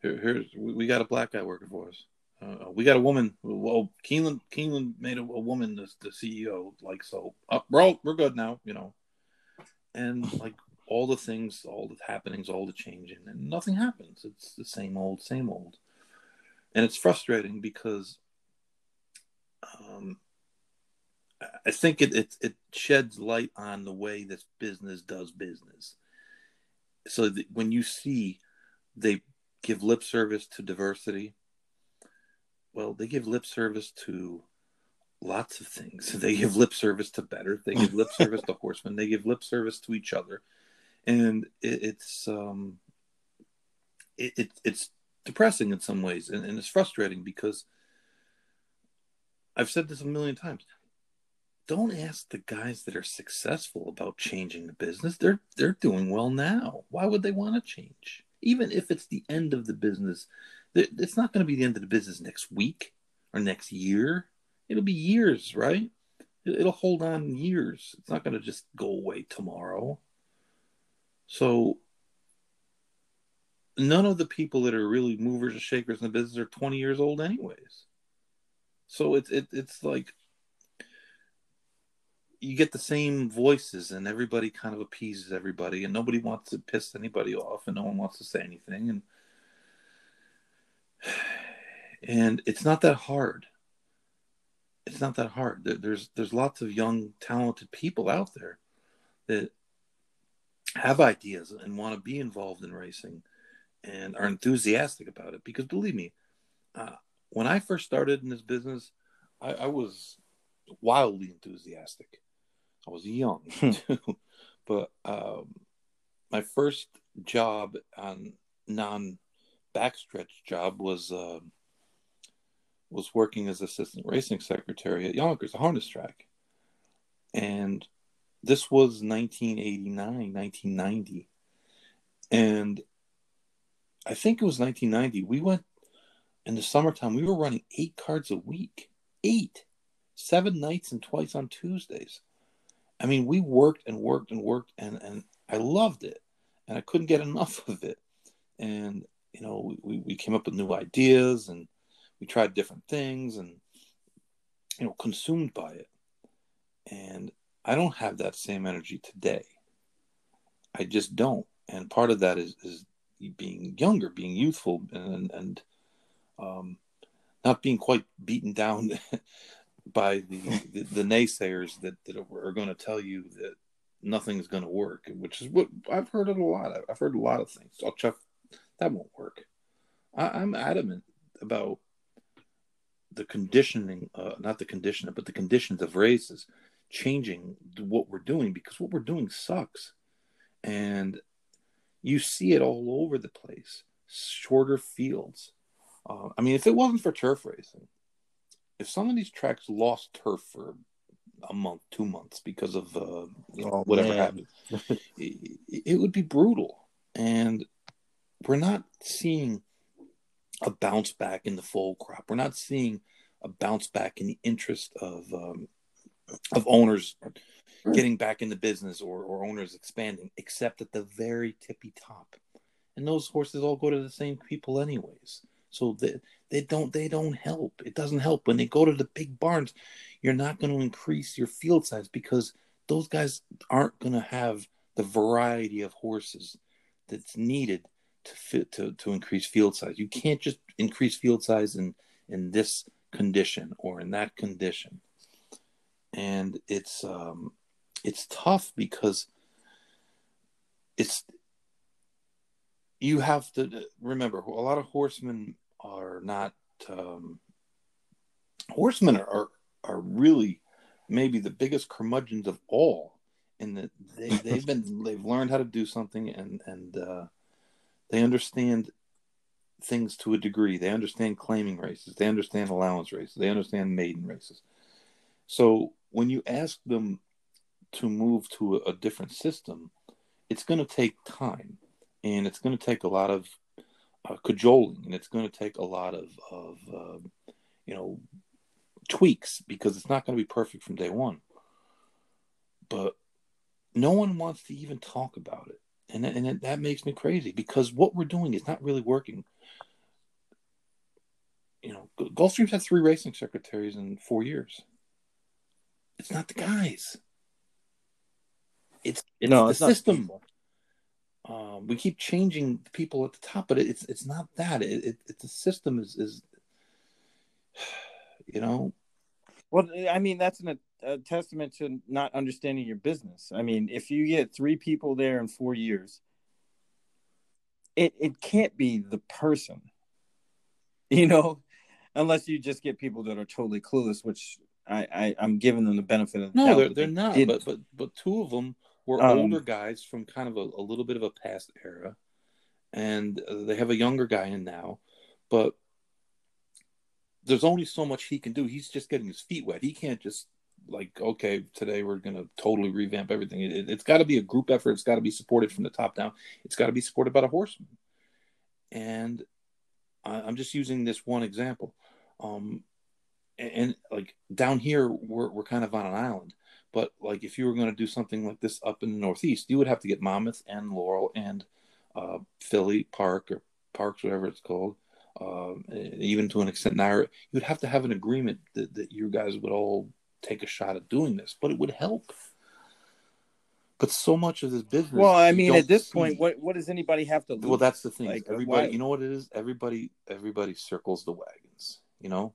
here, here's we, we got a black guy working for us. Uh, we got a woman. Well, Keeneland Keeneland made a, a woman the, the CEO. Like so, uh, bro, we're good now. You know, and like all the things, all the happenings, all the changing, and nothing happens. It's the same old, same old, and it's frustrating because um, I- think it, it it sheds light on the way this business does business. So when you see they give lip service to diversity, well, they give lip service to lots of things. They give lip service to better. They give lip service to horsemen. They give lip service to each other, and it, it's um, it, it it's depressing in some ways, and, and it's frustrating because I've said this a million times. Don't ask the guys that are successful about changing the business. They're they're doing well now. Why would they want to change? Even if it's the end of the business, it's not going to be the end of the business next week or next year. It'll be years, right? It- It'll hold on years. It's not going to just go away tomorrow. So none of the people that are really movers and shakers in the business are 20 years old anyways. So it's it, it's like you get the same voices and everybody kind of appeases everybody and nobody wants to piss anybody off and no one wants to say anything and and it's not that hard. It's not that hard. There's there's lots of young talented people out there that have ideas and want to be involved in racing and are enthusiastic about it. Because believe me uh, when i first started in this business I, I was wildly enthusiastic. I was young too. But um, my first job on non backstretch job was uh, was working as assistant racing secretary at Yonkers, a harness track, and this was 1989, 1990, and I think it was 1990. We went in the summertime. We were running eight cards a week, eight, seven nights and twice on Tuesdays. I mean, we worked and worked and worked, and and I loved it, and I couldn't get enough of it. And you know, we we came up with new ideas, and we tried different things, and you know, consumed by it. And I don't have that same energy today. I just don't, and part of that is is being younger, being youthful, and and um, not being quite beaten down by the, the, the naysayers that, that are going to tell you that nothing's going to work, which is what I've heard it a lot. I've heard a lot of things. i'll Chuck, that won't work. I, I'm adamant about the conditioning, uh, not the conditioning, but the conditions of races changing what we're doing because what we're doing sucks. And you see it all over the place. Shorter fields. Uh, I mean, if it wasn't for turf racing, if some of these tracks lost turf for a month, two months because of uh, you know, Oh, whatever man. happened, it, it would be brutal. And we're not seeing a bounce back in the full crop. We're not seeing a bounce back in the interest of um, of owners getting back in the business or, or owners expanding, except at the very tippy top. And those horses all go to the same people, anyways. So they, they don't they don't help. It doesn't help when they go to the big barns. You're not going to increase your field size because those guys aren't going to have the variety of horses that's needed to fit to, to increase field size. You can't just increase field size in in this condition or in that condition. And it's um it's tough because it's you have to remember a lot of horsemen are not um, horsemen are, are, are really maybe the biggest curmudgeons of all in that they, they've been they've learned how to do something and and uh, they understand things to a degree. They understand claiming races. They understand allowance races. They understand maiden races. So when you ask them to move to a, different system it's going to take time and it's going to take a lot of uh, cajoling and it's going to take a lot of, of uh, you know tweaks because it's not going to be perfect from day one. But no one wants to even talk about it and, and it, that makes me crazy because what we're doing is not really working. You know gulfstream's had three racing secretaries in four years. It's not the guys. It's, it's no, the it's system. um, we keep changing the people at the top, but it's it's not that. It, it, it the system is is you know. Well, I mean that's an, a testament to not understanding your business. I mean, if you get three people there in four years, it it can't be the person, you know, unless you just get people that are totally clueless, which I, I am giving them the benefit of the no, they're, they're not. But but but two of them were um, older guys from kind of a, a, little bit of a past era, and they have a younger guy in now, but there's only so much he can do. He's just getting his feet wet. He can't just like, okay, today we're gonna totally revamp everything. It, has got to be a group effort. It's got to be supported from the top down. It's got to be supported by the horseman. And I, I'm just using this one example. Um, and, and like down here, we're we're kind of on an island but like if you were going to do something like this up in the Northeast, you would have to get Monmouth and Laurel and uh, Philly Park or Parx, whatever it's called. Uh, even to an extent now, you would have to have an agreement that, that you guys would all take a shot at doing this, but it would help. But so much of this business. Well, I mean, at this see. point, what what does anybody have to lose? Well, that's the thing. Like, everybody, why? you know what it is? Everybody, everybody circles the wagons. You know,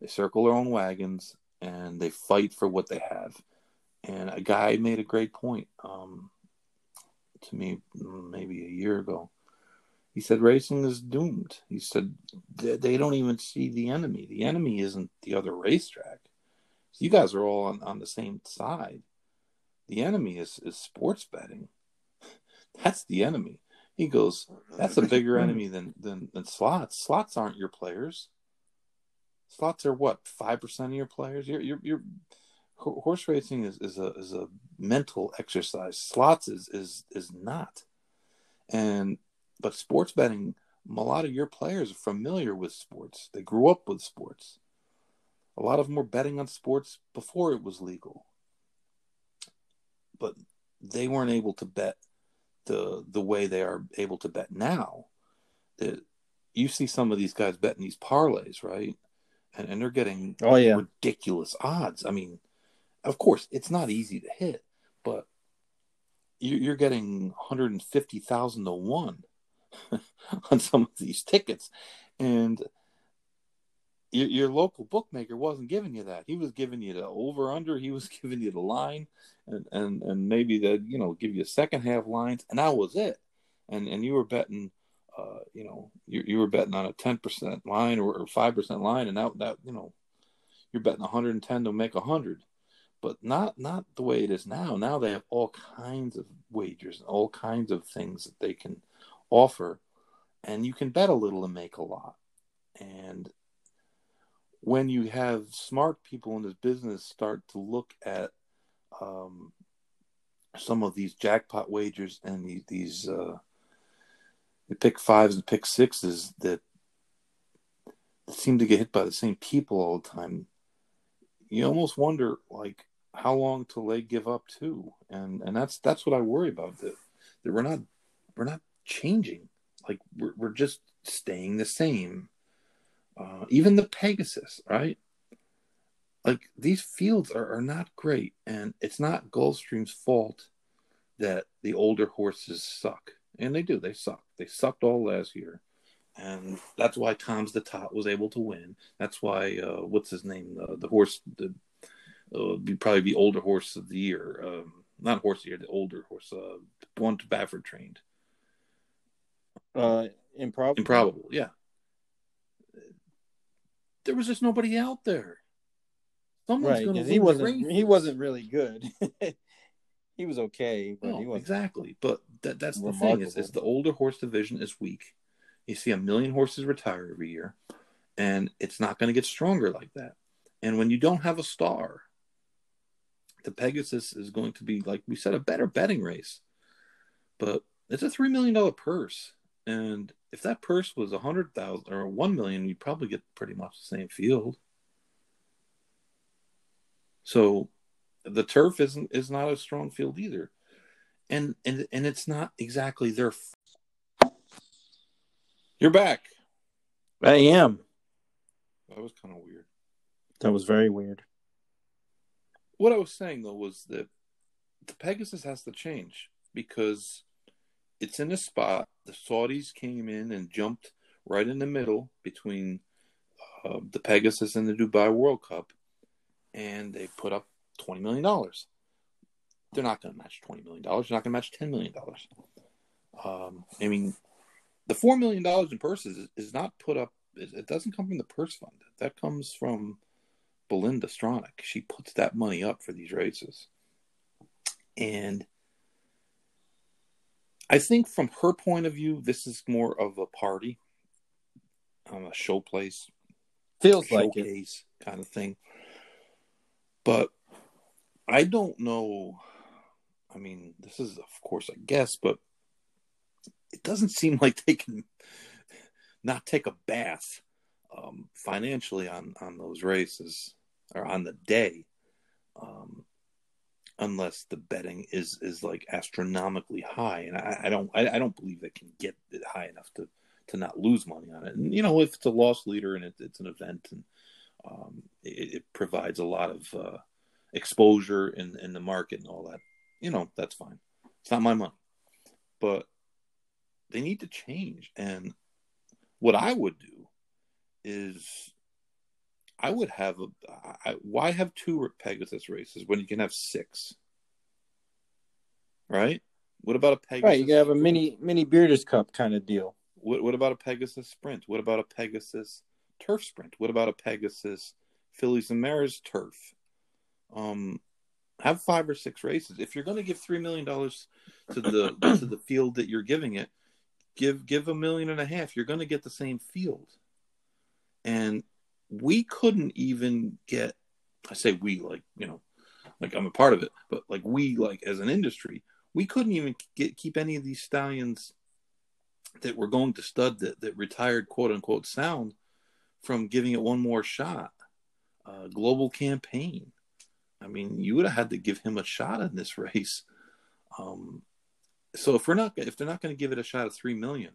they circle their own wagons and they fight for what they have. And a guy made a great point um, to me maybe a year ago. He said racing is doomed. He said they don't even see the enemy. The enemy isn't the other racetrack. You guys are all on, on the same side. The enemy is, is sports betting. That's the enemy. He goes, that's a bigger enemy than, than, than slots. Slots aren't your players. Slots are what five percent of your players. You're you're you're horse racing is, is a is a mental exercise. Slots is is is not. And but sports betting, a lot of your players are familiar with sports. They grew up with sports. A lot of them were betting on sports before it was legal. But they weren't able to bet the the way they are able to bet now. That you see some of these guys betting these parlays, right? And, and they're getting oh yeah ridiculous odds. I mean, of course, it's not easy to hit, but you're getting 150,000 to one on some of these tickets. And your, your, local bookmaker wasn't giving you that. He was giving you the over under, he was giving you the line and, and, and maybe the, you know, give you a second half lines. And that was it. And, and you were betting, uh, you know, you, you were betting on a 10% line or, or 5% line. And that, that, you know, you're betting 110 to make 100 but not not the way it is now. Now they have all kinds of wagers, and all kinds of things that they can offer, and you can bet a little and make a lot. And when you have smart people in this business start to look at um, some of these jackpot wagers and these, these uh, pick fives and pick sixes that seem to get hit by the same people all the time, you almost wonder like how long till they give up too? And and that's that's what I worry about that that we're not we're not changing. Like we're we're just staying the same. Uh, even the Pegasus, right? Like these fields are, are not great, and it's not Gulfstream's fault that the older horses suck, and they do. They suck. They sucked all last year, and that's why Tom's d'Etat was able to win. That's why uh, what's his name, uh, the horse, the uh, be probably be older horse of the year, um, not horse of the year, the older horse, uh, one to Baffert trained. Uh, improbable. Improbable, yeah. There was just nobody out there. Someone's right, because he wasn't he wasn't really good. he was okay, but no, he oh, was exactly. But that, that's remarkable. the thing is, is the older horse division is weak. You see a million horses retire every year, and it's not going to get stronger like that. And when you don't have a star, the Pegasus is going to be, like we said, a better betting race. But it's a three million dollar purse, and if that purse was a hundred thousand or one million, you'd probably get pretty much the same field. So the turf isn't is not a strong field either. And and and it's not exactly their You're back. I am. That was kind of weird. That was very weird. What I was saying though was that the Pegasus has to change because it's in a spot. The Saudis came in and jumped right in the middle between uh, the Pegasus and the Dubai World Cup, and they put up twenty million dollars. They're not going to match twenty million dollars. They're not going to match ten million dollars. Um, I mean, the four million dollars in purses is, is, not put up. It doesn't come from the purse fund. That comes from Belinda Stronach. She puts that money up for these races, and I think from her point of view, this is more of a party, um, a show place, feels like it kind of thing. But I don't know. I mean, this is, of course, a guess, but it doesn't seem like they can not take a bath um, financially on on those races or on the day, um, unless the betting is is like astronomically high. And I, I don't I, I, don't believe they can get it high enough to to not lose money on it. And you know, if it's a loss leader and it, it's an event and um, it, it, provides a lot of uh, exposure in in the market and all that. You know, that's fine. It's not my money, but they need to change. And what I would do is, I would have a. I, why have two Pegasus races when you can have six? Right. What about a Pegasus? Right, you can have a mini mini Breeders' Cup kind of deal. What What about a Pegasus Sprint? What about a Pegasus turf sprint? What about a Pegasus Fillies and Mares turf? Um, have five or six races. If you're going to give three million dollars to the to the field that you're giving it, give give a million and a half. You're going to get the same field. And we couldn't even get. I say we like you know, like I'm a part of it, but like we like as an industry, we couldn't even get keep any of these stallions that were going to stud that that retired quote unquote sound from giving it one more shot. Uh, global campaign. I mean, you would have had to give him a shot in this race. Um, so if we're not, if they're not going to give it a shot at three million,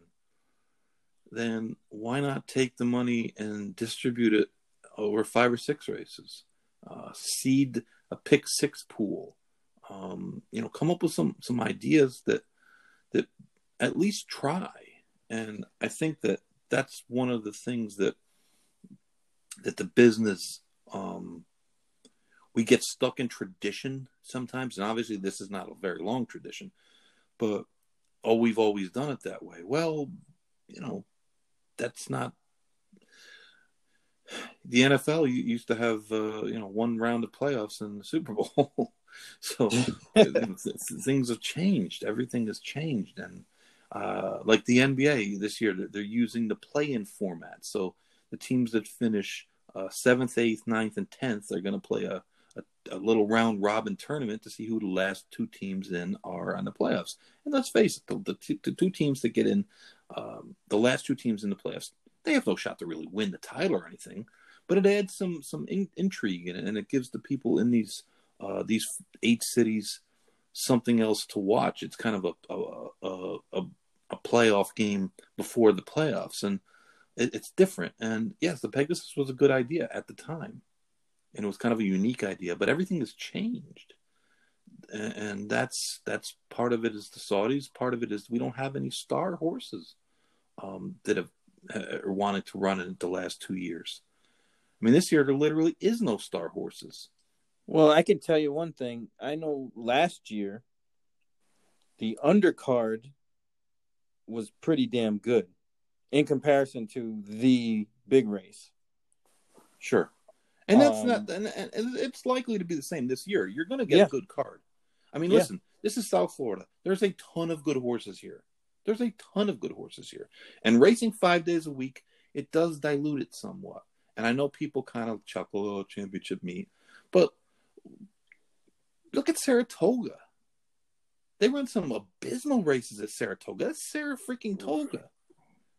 then why not take the money and distribute it over five or six races? Uh, seed a pick six pool. Um, you know, come up with some some ideas that that at least try. And I think that that's one of the things that that the business um, we get stuck in tradition sometimes, and obviously this is not a very long tradition, but oh, we've always done it that way. Well, you know, that's not the NFL used to have uh, you know one round of playoffs in the Super Bowl, so things have changed. Everything has changed, and uh, like the NBA this year, they're, using the play-in format. So the teams that finish uh, seventh, eighth, ninth, and tenth are going to play a, a, a, little round robin tournament to see who the last two teams in are on the playoffs. And let's face it, the, the, two, the two teams that get in, um, the last two teams in the playoffs, they have no shot to really win the title or anything. But it adds some some in, intrigue in it, and it gives the people in these uh, these eight cities something else to watch. It's kind of a a, a, a playoff game before the playoffs, and it, it's different. And yes, the Pegasus was a good idea at the time, and it was kind of a unique idea. But everything has changed, and that's that's part of it is the Saudis. Part of it is we don't have any star horses um, that have uh, wanted to run in the last two years. I mean, this year there literally is no star horses. Well, I can tell you one thing. I know last year the undercard was pretty damn good in comparison to the big race. Sure. And that's um, not, and, and, it's likely to be the same this year. You're going to get yeah. a good card. I mean, listen, this is South Florida. There's a ton of good horses here. There's a ton of good horses here. And racing five days a week, it does dilute it somewhat. And I know people kind of chuckle, oh, championship meet. But look at Saratoga. They run some abysmal races at Saratoga. That's Sarah freaking Toga.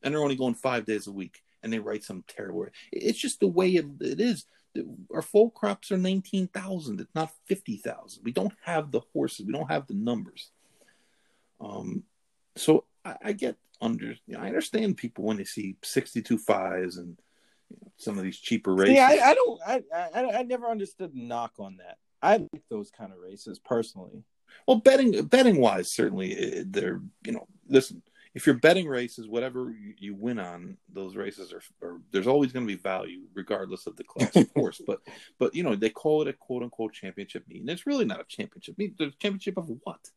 And they're only going five days a week. And they write some terrible. It's just the way it, it is. Our full crops are 19,000. It's not 50,000. We don't have the horses. We don't have the numbers. Um, so I, I get under. You know, I understand people when they see 62 fives and you know, some of these cheaper races. Yeah, I, I don't. I, I I never understood the knock on that. I like those kind of races personally. Well, betting betting wise, certainly eh, they're you know listen. If you're betting races, whatever you win on, those races are, are there's always going to be value, regardless of the class, of course. But but you know they call it a quote unquote championship meet, and it's really not a championship meet. The championship of what?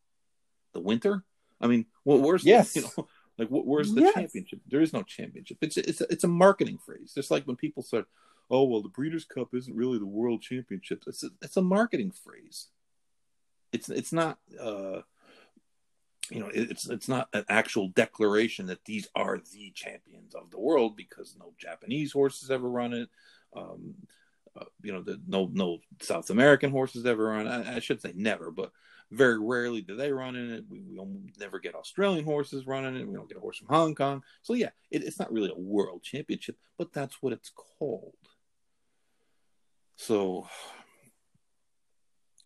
The winter? I mean, well, where's yes. The, you know like where's the yes. championship? There is no championship. It's it's a, it's a marketing phrase. Just like when people say, "Oh well, the Breeders' Cup isn't really the World Championship." It's a, it's a marketing phrase it's it's not uh, you know it's it's not an actual declaration that these are the champions of the world because no Japanese horses ever run it. Um, uh, you know, the, no no South American horses ever run. I, I, should say never, but very rarely do they run in it. We, we never get Australian horses running it. We don't get a horse from Hong Kong. So yeah, it, it's not really a world championship, but that's what it's called. So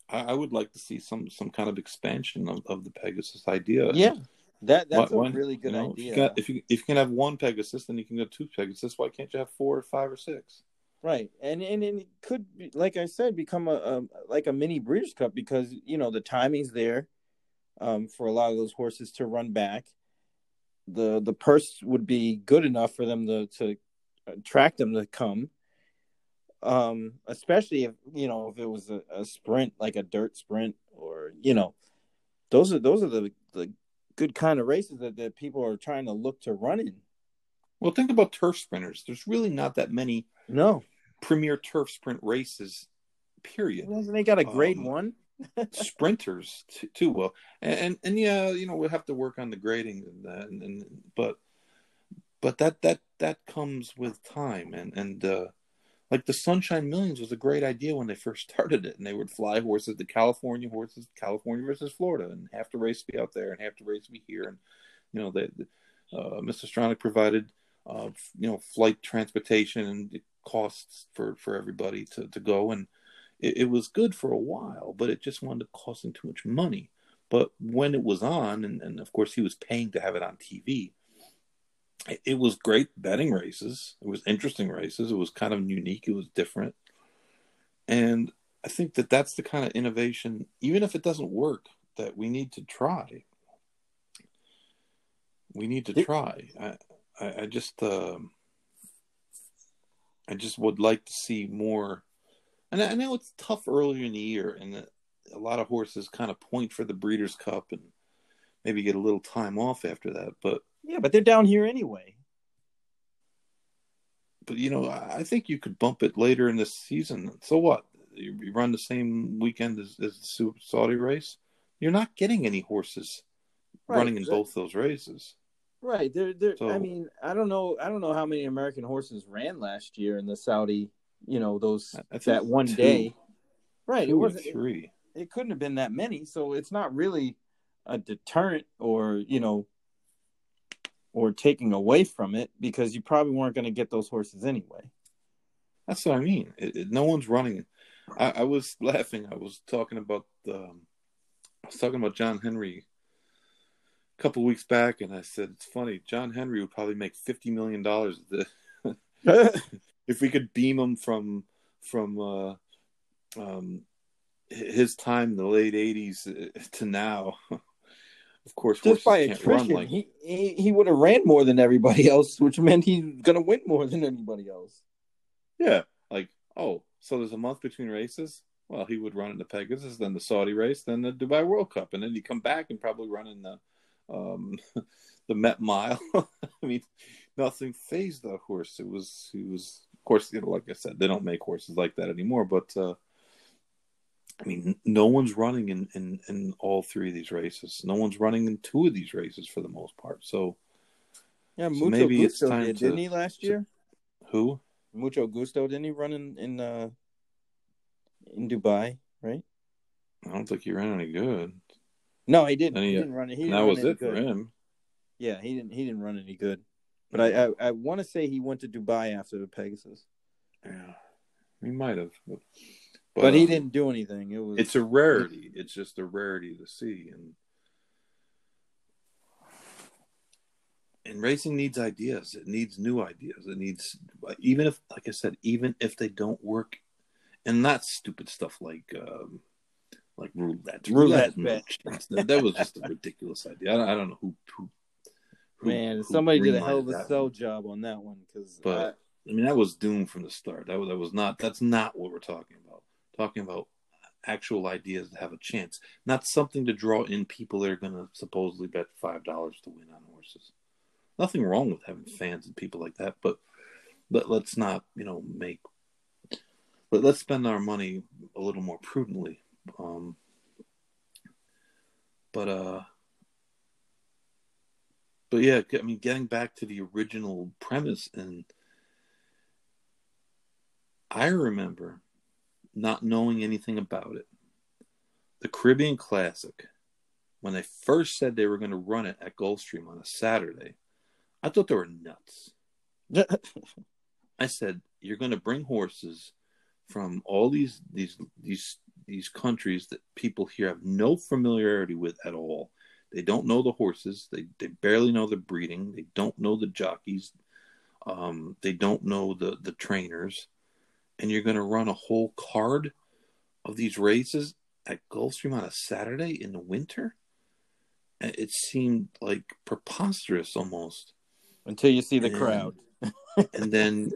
I, I, would like to see some some kind of expansion of, of the Pegasus idea. Yeah, that that's why, a really good you know, idea. If you, got, if you, if you can have one Pegasus, then you can go two Pegasus. Why can't you have four or five or six? Right, and and, and it could, be, like I said, become a, a like a mini Breeders' Cup because you know the timing's there um, for a lot of those horses to run back. The the purse would be good enough for them to to attract them to come um, especially if you know if it was a, a, sprint like a dirt sprint or you know those are those are the the good kind of races that, that people are trying to look to run in. Well think about turf sprinters. There's really not that many no. premier turf sprint races period. Well, they got a grade um, one. sprinters too, too, well and, and, and yeah you know we'll have to work on the grading and that and, and but but that that that comes with time and and uh like the Sunshine Millions was a great idea when they first started it, and they would fly horses, the California horses, California versus Florida, and half the race be out there and half the race be here, and you know, they, uh, Mr. Stronach provided, uh, you know, flight transportation and costs for for everybody to to go, and it, it was good for a while, but it just wound up costing too much money. But when it was on, and, and of course he was paying to have it on TV, it was great betting races. It was interesting races. It was kind of unique. It was different, and I think that that's the kind of innovation, even if it doesn't work, that we need to try. We need to try. I, I, I just, uh, I just would like to see more. And I know it's tough earlier in the year, and a lot of horses kind of point for the Breeders' Cup and maybe get a little time off after that, but yeah, but they're down here anyway. But you know, I think you could bump it later in the season. So what? You, run the same weekend as, as the Saudi race. You're not getting any horses right, running in both those races. Right. There, there. So, I mean, I don't know. I don't know how many American horses ran last year in the Saudi. You know, those that one two, day. Right. It was three. It, it couldn't have been that many. So it's not really a deterrent or you know or taking away from it because you probably weren't going to get those horses anyway. That's what I mean. It, it, no one's running. I, I, was laughing. I was talking about um, I was talking about John Henry a couple weeks back, and I said it's funny. John Henry would probably make fifty million dollars if we could beam him from from uh, um, his time in the late '80s uh, to now, of course, just by attrition, like... he he, he would have ran more than everybody else, which meant he's gonna win more than anybody else. Yeah, like oh, so there's a month between races. Well, he would run in the Pegasus, then the Saudi race, then the Dubai World Cup, and then he'd come back and probably run in the um, the Met Mile. I mean, nothing phased the horse. It was he was, of course, you know, like I said, they don't make horses like that anymore. But uh, I mean, no one's running in, in in all three of these races. No one's running in two of these races for the most part. So yeah, Mucho so maybe Gusto it's time did, to, didn't he last year? Who? Mucho Gusto didn't he run in in uh, in Dubai? Right. I don't think he ran any good. No, he didn't. He, he, didn't run it. He that was it good. for him. Yeah, he didn't. He didn't run any good. But I, I, I want to say he went to Dubai after the Pegasus. Yeah, he might have. But, but he um, didn't do anything. It was. It's a rarity. It's just a rarity to see, and and racing needs ideas. It needs new ideas. It needs even if, like I said, even if they don't work, and not stupid stuff like. Um, like roulette. Roulette, roulette that, that, was just a ridiculous idea. I don't, I don't know who, who, who Man, who somebody did a hell of a sell one. job on that one because. But I, I, mean, that was doomed from the start. That was, that was not. That's not what we're talking about. Talking about actual ideas to have a chance, not something to draw in people that are going to supposedly bet five dollars to win on horses. Nothing wrong with having fans and people like that, but let, let's not, you know, make. But let's spend our money a little more prudently um, but uh, but yeah, I mean, getting back to the original premise, and I remember not knowing anything about it. The Caribbean Classic, when they first said they were going to run it at Gulfstream on a Saturday, I thought they were nuts. I said, "You're going to bring horses from all these these these these countries that people here have no familiarity with at all. They don't know the horses. They they barely know the breeding. They don't know the jockeys. Um, they don't know the the trainers. And you're going to run a whole card of these races at Gulfstream on a Saturday in the winter. It seemed like preposterous almost until you see the and, crowd. and then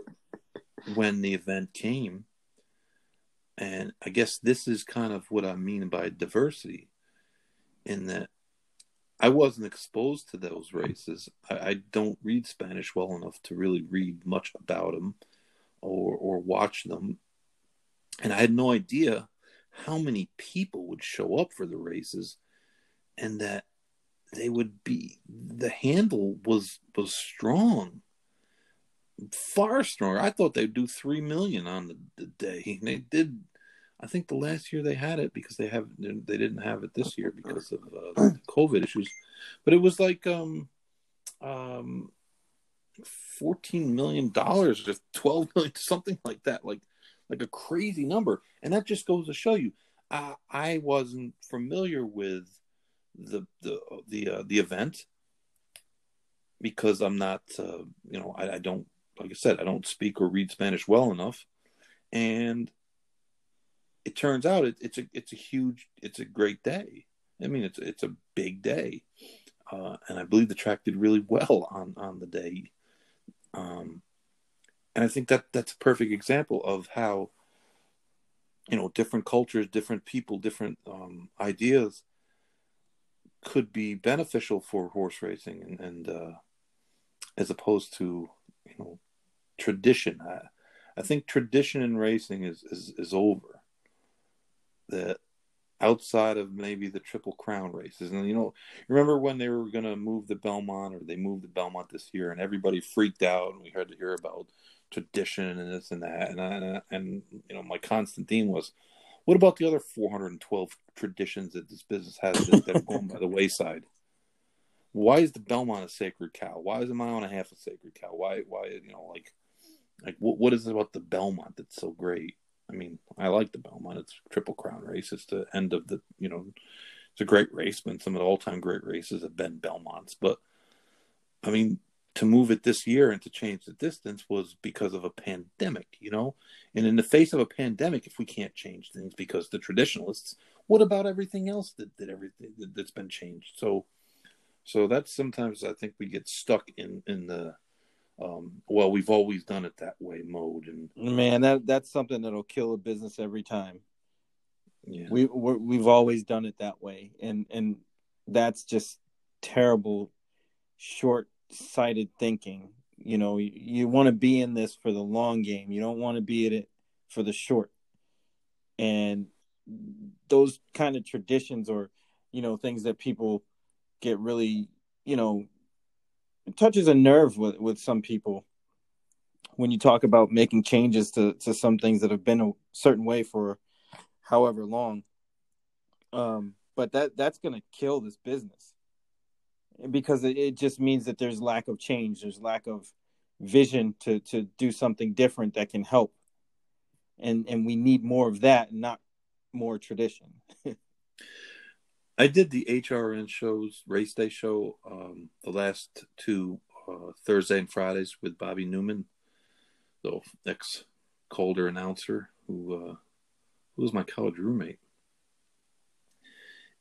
when the event came, and I guess this is kind of what I mean by diversity, in that I wasn't exposed to those races. I, I, don't read Spanish well enough to really read much about them or or watch them, and I had no idea how many people would show up for the races, and that they would be the handle was was strong far stronger. I thought they'd do three million on the, the day. They did. I think the last year they had it because they have they didn't have it this year because of uh, COVID issues, but it was like um um fourteen million dollars, or twelve million, something like that, like like a crazy number, and that just goes to show you. I I wasn't familiar with the the the uh, the event because I'm not uh, you know I, I don't like I said, I don't speak or read Spanish well enough, and it turns out it, it's a it's a huge it's a great day. I mean, it's it's a big day, uh, and I believe the track did really well on on the day. Um, and I think that that's a perfect example of how you know different cultures, different people, different um, ideas could be beneficial for horse racing, and, and uh, as opposed to you know tradition. I, I think tradition in racing is, is, is over. That outside of maybe the Triple Crown races, and you know, remember when they were going to move the Belmont, or they moved the Belmont this year, and everybody freaked out, and we had to hear about tradition and this and that, and and you know, my constant theme was, what about the other 412 traditions that this business has that, that are going by the wayside? Why is the Belmont a sacred cow? Why is a mile and a half a sacred cow? Why, why, you know, like like, what what is it about the Belmont that's so great? I mean, I like the Belmont. It's Triple Crown race. It's the end of the, you know, it's a great race. But some of the all time great races have been Belmonts. But I mean, to move it this year and to change the distance was because of a pandemic, you know? And in the face of a pandemic, if we can't change things because the traditionalists, what about everything else that, that everything that's been changed? So, so that's sometimes I think we get stuck in, in the, um, well, we've always done it that way mode. And man, that that's something that'll kill a business every time. yeah, We we're, we've always done it that way, and and that's just terrible, short-sighted thinking. You know, you, you want to be in this for the long game. You don't want to be in it for the short. And those kind of traditions, or you know, things that people get really, you know, it touches a nerve with with some people when you talk about making changes to to some things that have been a certain way for however long. Um, but that that's going to kill this business because it, it just means that there's lack of change, there's lack of vision to to do something different that can help, and and we need more of that, not more tradition. I did the HRN shows, race day show, um, the last two uh, Thursday and Fridays with Bobby Newman, the ex Calder announcer who uh, who was my college roommate.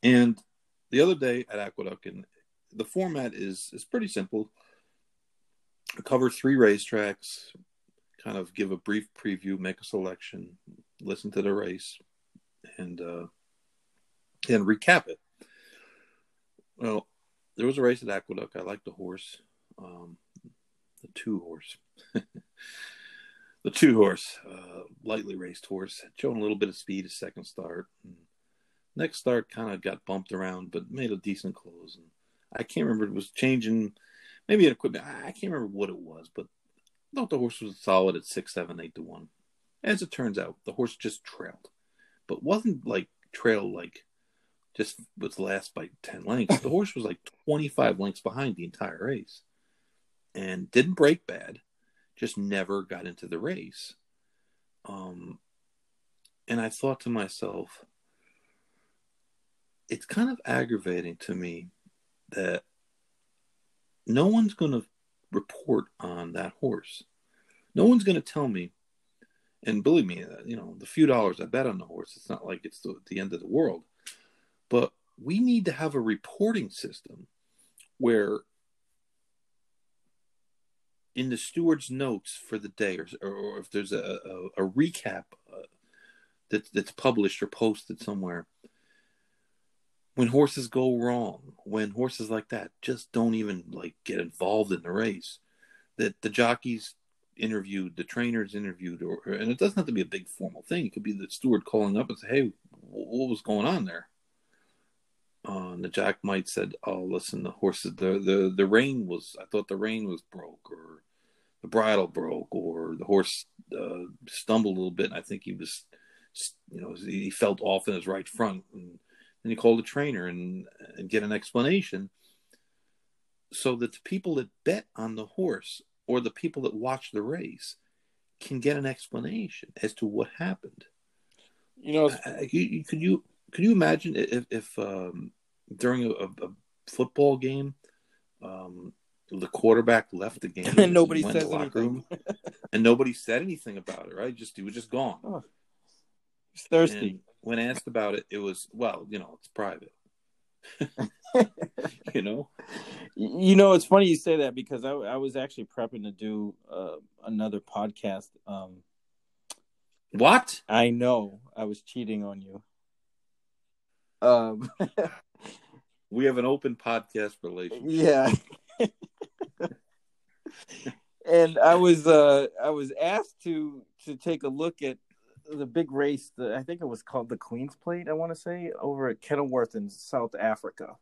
And the other day at Aqueduct, and the format is is pretty simple. I cover three racetracks, kind of give a brief preview, make a selection, listen to the race, and uh, and recap it. Well, there was a race at Aqueduct. I liked the horse, um, the two horse, the two horse, uh, lightly raced horse, showing a little bit of speed a second start. And next start kind of got bumped around, but made a decent close. And I can't remember it was changing, maybe an equipment. I can't remember what it was, but I thought the horse was solid at six, seven, eight to one. As it turns out, the horse just trailed, but wasn't like trail like just was last by 10 lengths. The horse was like 25 lengths behind the entire race and didn't break bad, just never got into the race. Um, and I thought to myself, it's kind of aggravating to me that no one's going to report on that horse. No one's going to tell me, and believe me, uh, you know, the few dollars I bet on the horse, it's not like it's the, the end of the world. But we need to have a reporting system where in the steward's notes for the day, or, or if there's a, a, a recap uh, that, that's published or posted somewhere, when horses go wrong, when horses like that just don't even like get involved in the race, that the jockeys interviewed, the trainers interviewed, or and it doesn't have to be a big formal thing. It could be the steward calling up and say, "Hey, what was going on there?" Uh, jack might said, "Oh, listen, the horses, the the the rein was. I thought the rein was broke, or the bridle broke, or the horse uh, stumbled a little bit. And I think he was, you know, he felt off in his right front." And then you call the trainer and and get an explanation, so that the people that bet on the horse or the people that watch the race can get an explanation as to what happened. You know, you, you- could you could you imagine if, if um, during a, a football game, um, the quarterback left the game and nobody says anything. room, and nobody said anything about it, right? Just he was just gone. Oh, He's thirsty. And when asked about it, it was well, you know, it's private. you know, You know, it's funny you say that because I, I was actually prepping to do uh, another podcast. Um, what? I know I was cheating on you. Um, We have an open podcast relationship. yeah. and I was uh, I was asked to to take a look at the big race. The, I think it was called the Queen's Plate. I want to say over at Kenilworth in South Africa.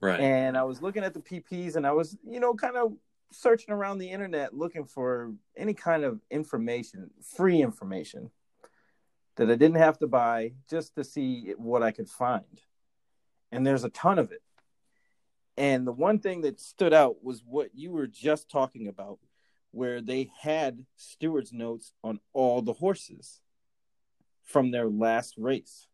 Right. and I was looking at the PPs and I was, you know, kind of searching around the internet looking for any kind of information, free information that I didn't have to buy just to see what I could find. And there's a ton of it. And the one thing that stood out was what you were just talking about, where they had steward's notes on all the horses from their last race.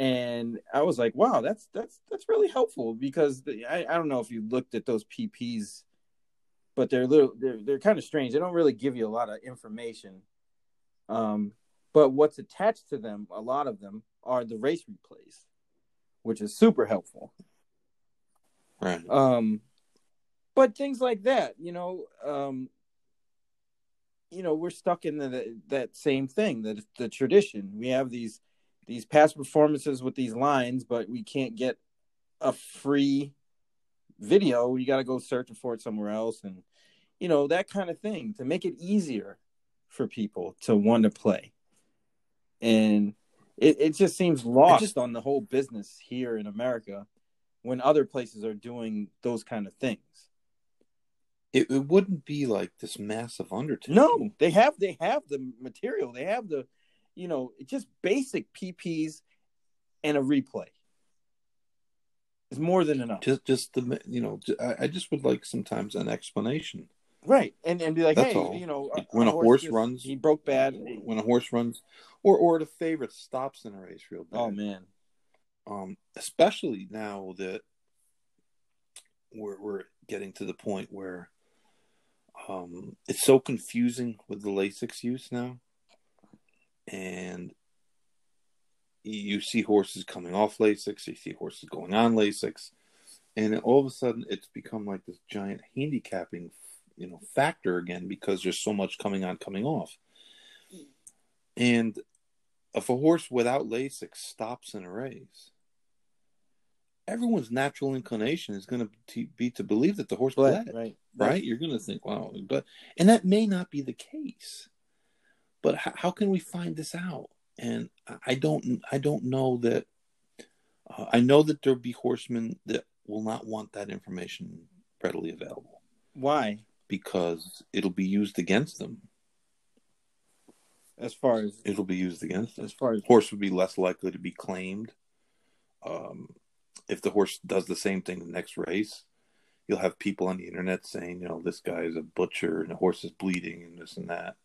and I was like, wow, that's that's that's really helpful because the, I I don't know if you looked at those PPs, but they're little they're they're kind of strange. They don't really give you a lot of information. Um, but what's attached to them, a lot of them are the race replays, which is super helpful. Right. Um, but things like that, you know, um, you know, we're stuck in the, that same thing, that the tradition. We have these these past performances with these lines, but we can't get a free video. You got to go searching for it somewhere else, and you know that kind of thing to make it easier for people to want to play. And it, it just seems lost just, on the whole business here in America when other places are doing those kind of things. It, it wouldn't be like this massive undertaking. No, they have they have the material. They have the you know, just basic PPs and a replay is more than enough. Just, just the you know, I, I just would like sometimes an explanation. Right, and and be like, That's hey, all. you know, like when a, a horse, horse just, runs, he broke bad. When a horse runs, or or the favorite stops in a race real bad. Oh man, um, especially now that we're we're getting to the point where um, it's so confusing with the Lasix use now and you see horses coming off Lasix, you see horses going on Lasix, and all of a sudden it's become like this giant handicapping, you know, factor again because there's so much coming on, coming off. And if a horse without Lasix stops in a race, everyone's natural inclination is going to be to believe that the horse bled, bled right? Right? You're going to think, wow, but and that may not be the case. But how, how can we find this out? And I don't, I don't know that. Uh, I know that there'll be horsemen that will not want that information readily available. Why? Because it'll be used against them. As far as it'll be used against them. As far as horse would be less likely to be claimed. Um, if the horse does the same thing the next race, you'll have people on the internet saying, you know, this guy is a butcher and the horse is bleeding and this and that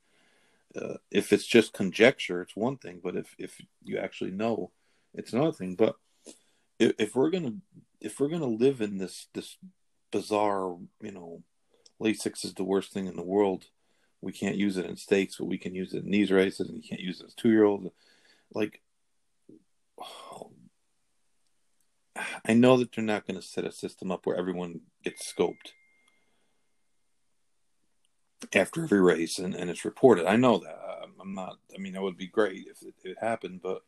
uh, if it's just conjecture, it's one thing, but if if you actually know, it's another thing. But if, if we're gonna if we're gonna live in this this bizarre, you know, Lasix is the worst thing in the world. We can't use it in stakes, but we can use it in these races, and you can't use it as two year olds. Like, oh, I know that they're not going to set a system up where everyone gets scoped after every race and, and it's reported. I know that. I'm not, I mean, that would be great if it, it happened, but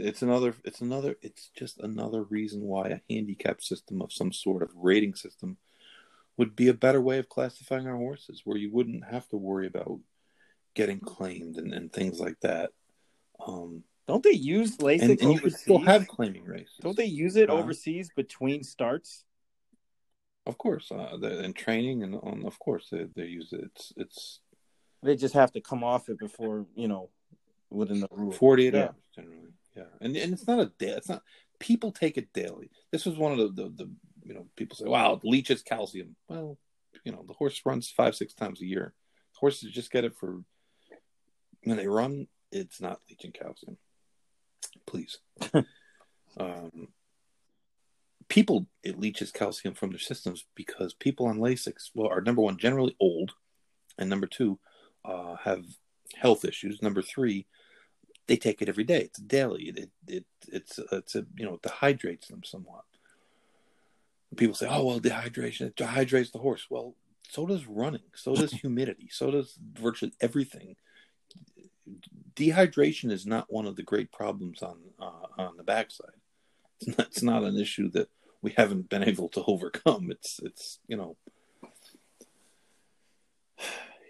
it's another, it's another, it's just another reason why a handicap system of some sort of rating system would be a better way of classifying our horses where you wouldn't have to worry about getting claimed and, and things like that. Um, don't they use Lasix and, and you still have claiming races. Don't they use it uh, overseas between starts? Of course, uh, in training and on, of course they, they use it. It's it's. They just have to come off it before you know, within the rule. Forty eight yeah. hours generally, yeah, and and it's not a day. It's not people take it daily. This was one of the, the, the you know people say, "Wow, it leaches calcium." Well, you know the horse runs five six times a year. Horses just get it for when they run. It's not leaching calcium. Please. um, people it leaches calcium from their systems because people on Lasix well are number one generally old, and number two uh, have health issues. Number three, they take it every day. It's daily. It, it, it it's it's a you know it dehydrates them somewhat. People say, "Oh well, dehydration it dehydrates the horse." Well, so does running. So does humidity. So does virtually everything. Dehydration is not one of the great problems on uh, on the backside. It's not, it's not an issue that we haven't been able to overcome. It's it's you know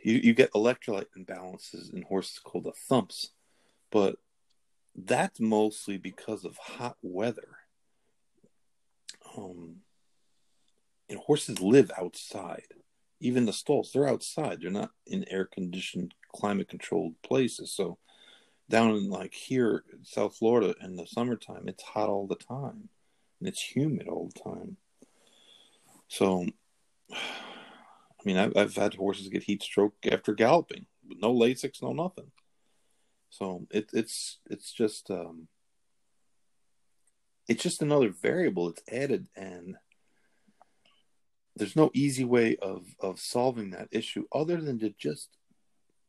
you you get electrolyte imbalances in horses called the thumps, but that's mostly because of hot weather. Um, and horses live outside. Even the stalls, they're outside. They're not in air conditioned, climate controlled places. So down in like here South Florida in the summertime, it's hot all the time and it's humid all the time. So, I mean, I've, I've had horses get heat stroke after galloping with no Lasix, no nothing. So it, it's it's just um, it's just another variable that's added, and there's no easy way of of solving that issue other than to just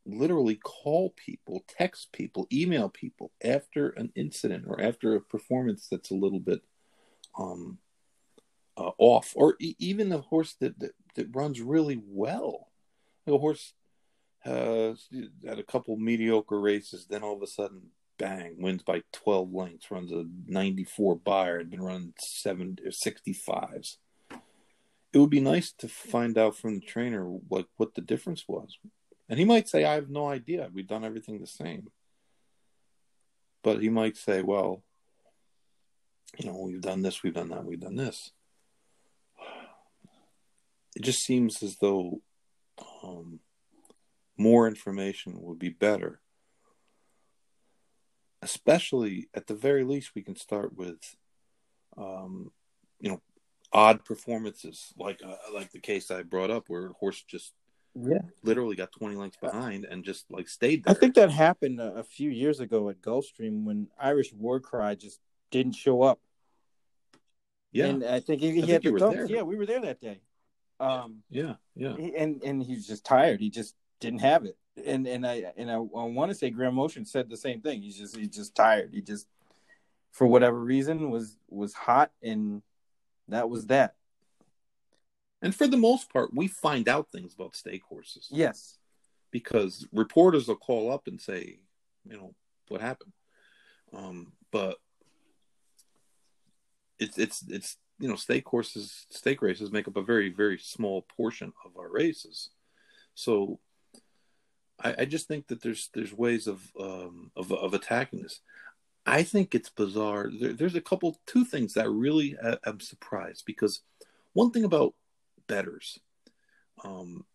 literally call people, text people, email people after an incident or after a performance that's a little bit um, uh, off, or e- even a horse that, that, that runs really well. a horse has had a couple mediocre races, then all of a sudden, bang, wins by 12 lengths, runs a 94 Beyer, had been running 70 or 65s. It would be nice to find out from the trainer like what the difference was. And he might say, I have no idea. We've done everything the same. But he might say, well, you know, we've done this, we've done that, we've done this. It just seems as though um, more information would be better. Especially, at the very least, we can start with, um, you know, odd performances, like uh, like the case I brought up, where horse just yeah literally got 20 lengths behind and just like stayed there. I think that happened a, few years ago at Gulfstream when Irish War Cry just didn't show up. yeah, and I think he, he I had think the were dumps. there. Yeah, we were there that day. Um, yeah, yeah. he- and and he was just tired. He just didn't have it. And and I and I, I want to say Graham Motion said the same thing. He's just he's just tired. He just for whatever reason was was hot and that was that. And for the most part, we find out things about stake horses Yes. because reporters will call up and say, you know, what happened. Um, but it's it's it's you know, stake horses, stake races make up a very very small portion of our races. So I, I just think that there's there's ways of um, of of attacking this. I think it's bizarre. There, there's a couple two things that really uh, am surprised because one thing about betters, um,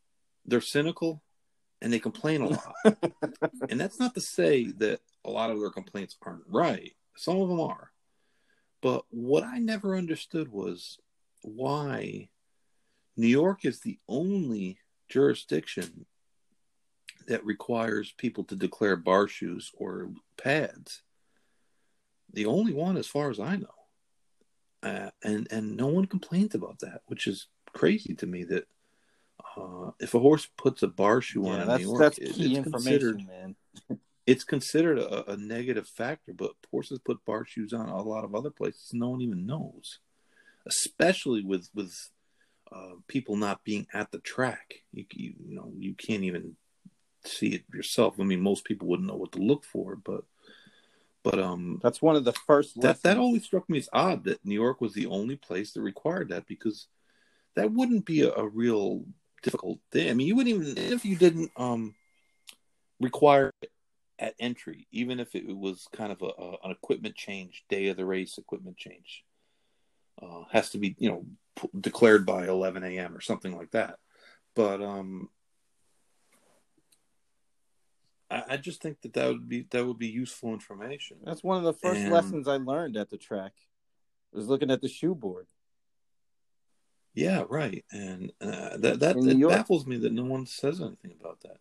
they're cynical and they complain a lot. and that's not to say that a lot of their complaints aren't right. Some of them are. But what I never understood was why New York is the only jurisdiction that requires people to declare bar shoes or pads. The only one, as far as I know, uh, and and no one complains about that, which is crazy to me. That uh, if a horse puts a bar shoe on Yeah, in that's New York, that's it- key it's considered information, man. it's considered a, a negative factor, but horses put bar shoes on a lot of other places. No one even knows, especially with with uh, people not being at the track. You, you you know you can't even see it yourself. I mean, most people wouldn't know what to look for, but but um That's one of the first that that always struck me as odd that New York was the only place that required that because that wouldn't be a, a real difficult thing. I mean, you wouldn't even if you didn't um require it at entry, even if it was kind of a, a an equipment change, day of the race equipment change, uh, has to be you know p- declared by 11 a.m. or something like that. But um, I, I just think that that would be that would be useful information. That's one of the first And- lessons I learned at the track. Was looking at the shoe board. Yeah, right. And uh, that that it baffles me that no one says anything about that.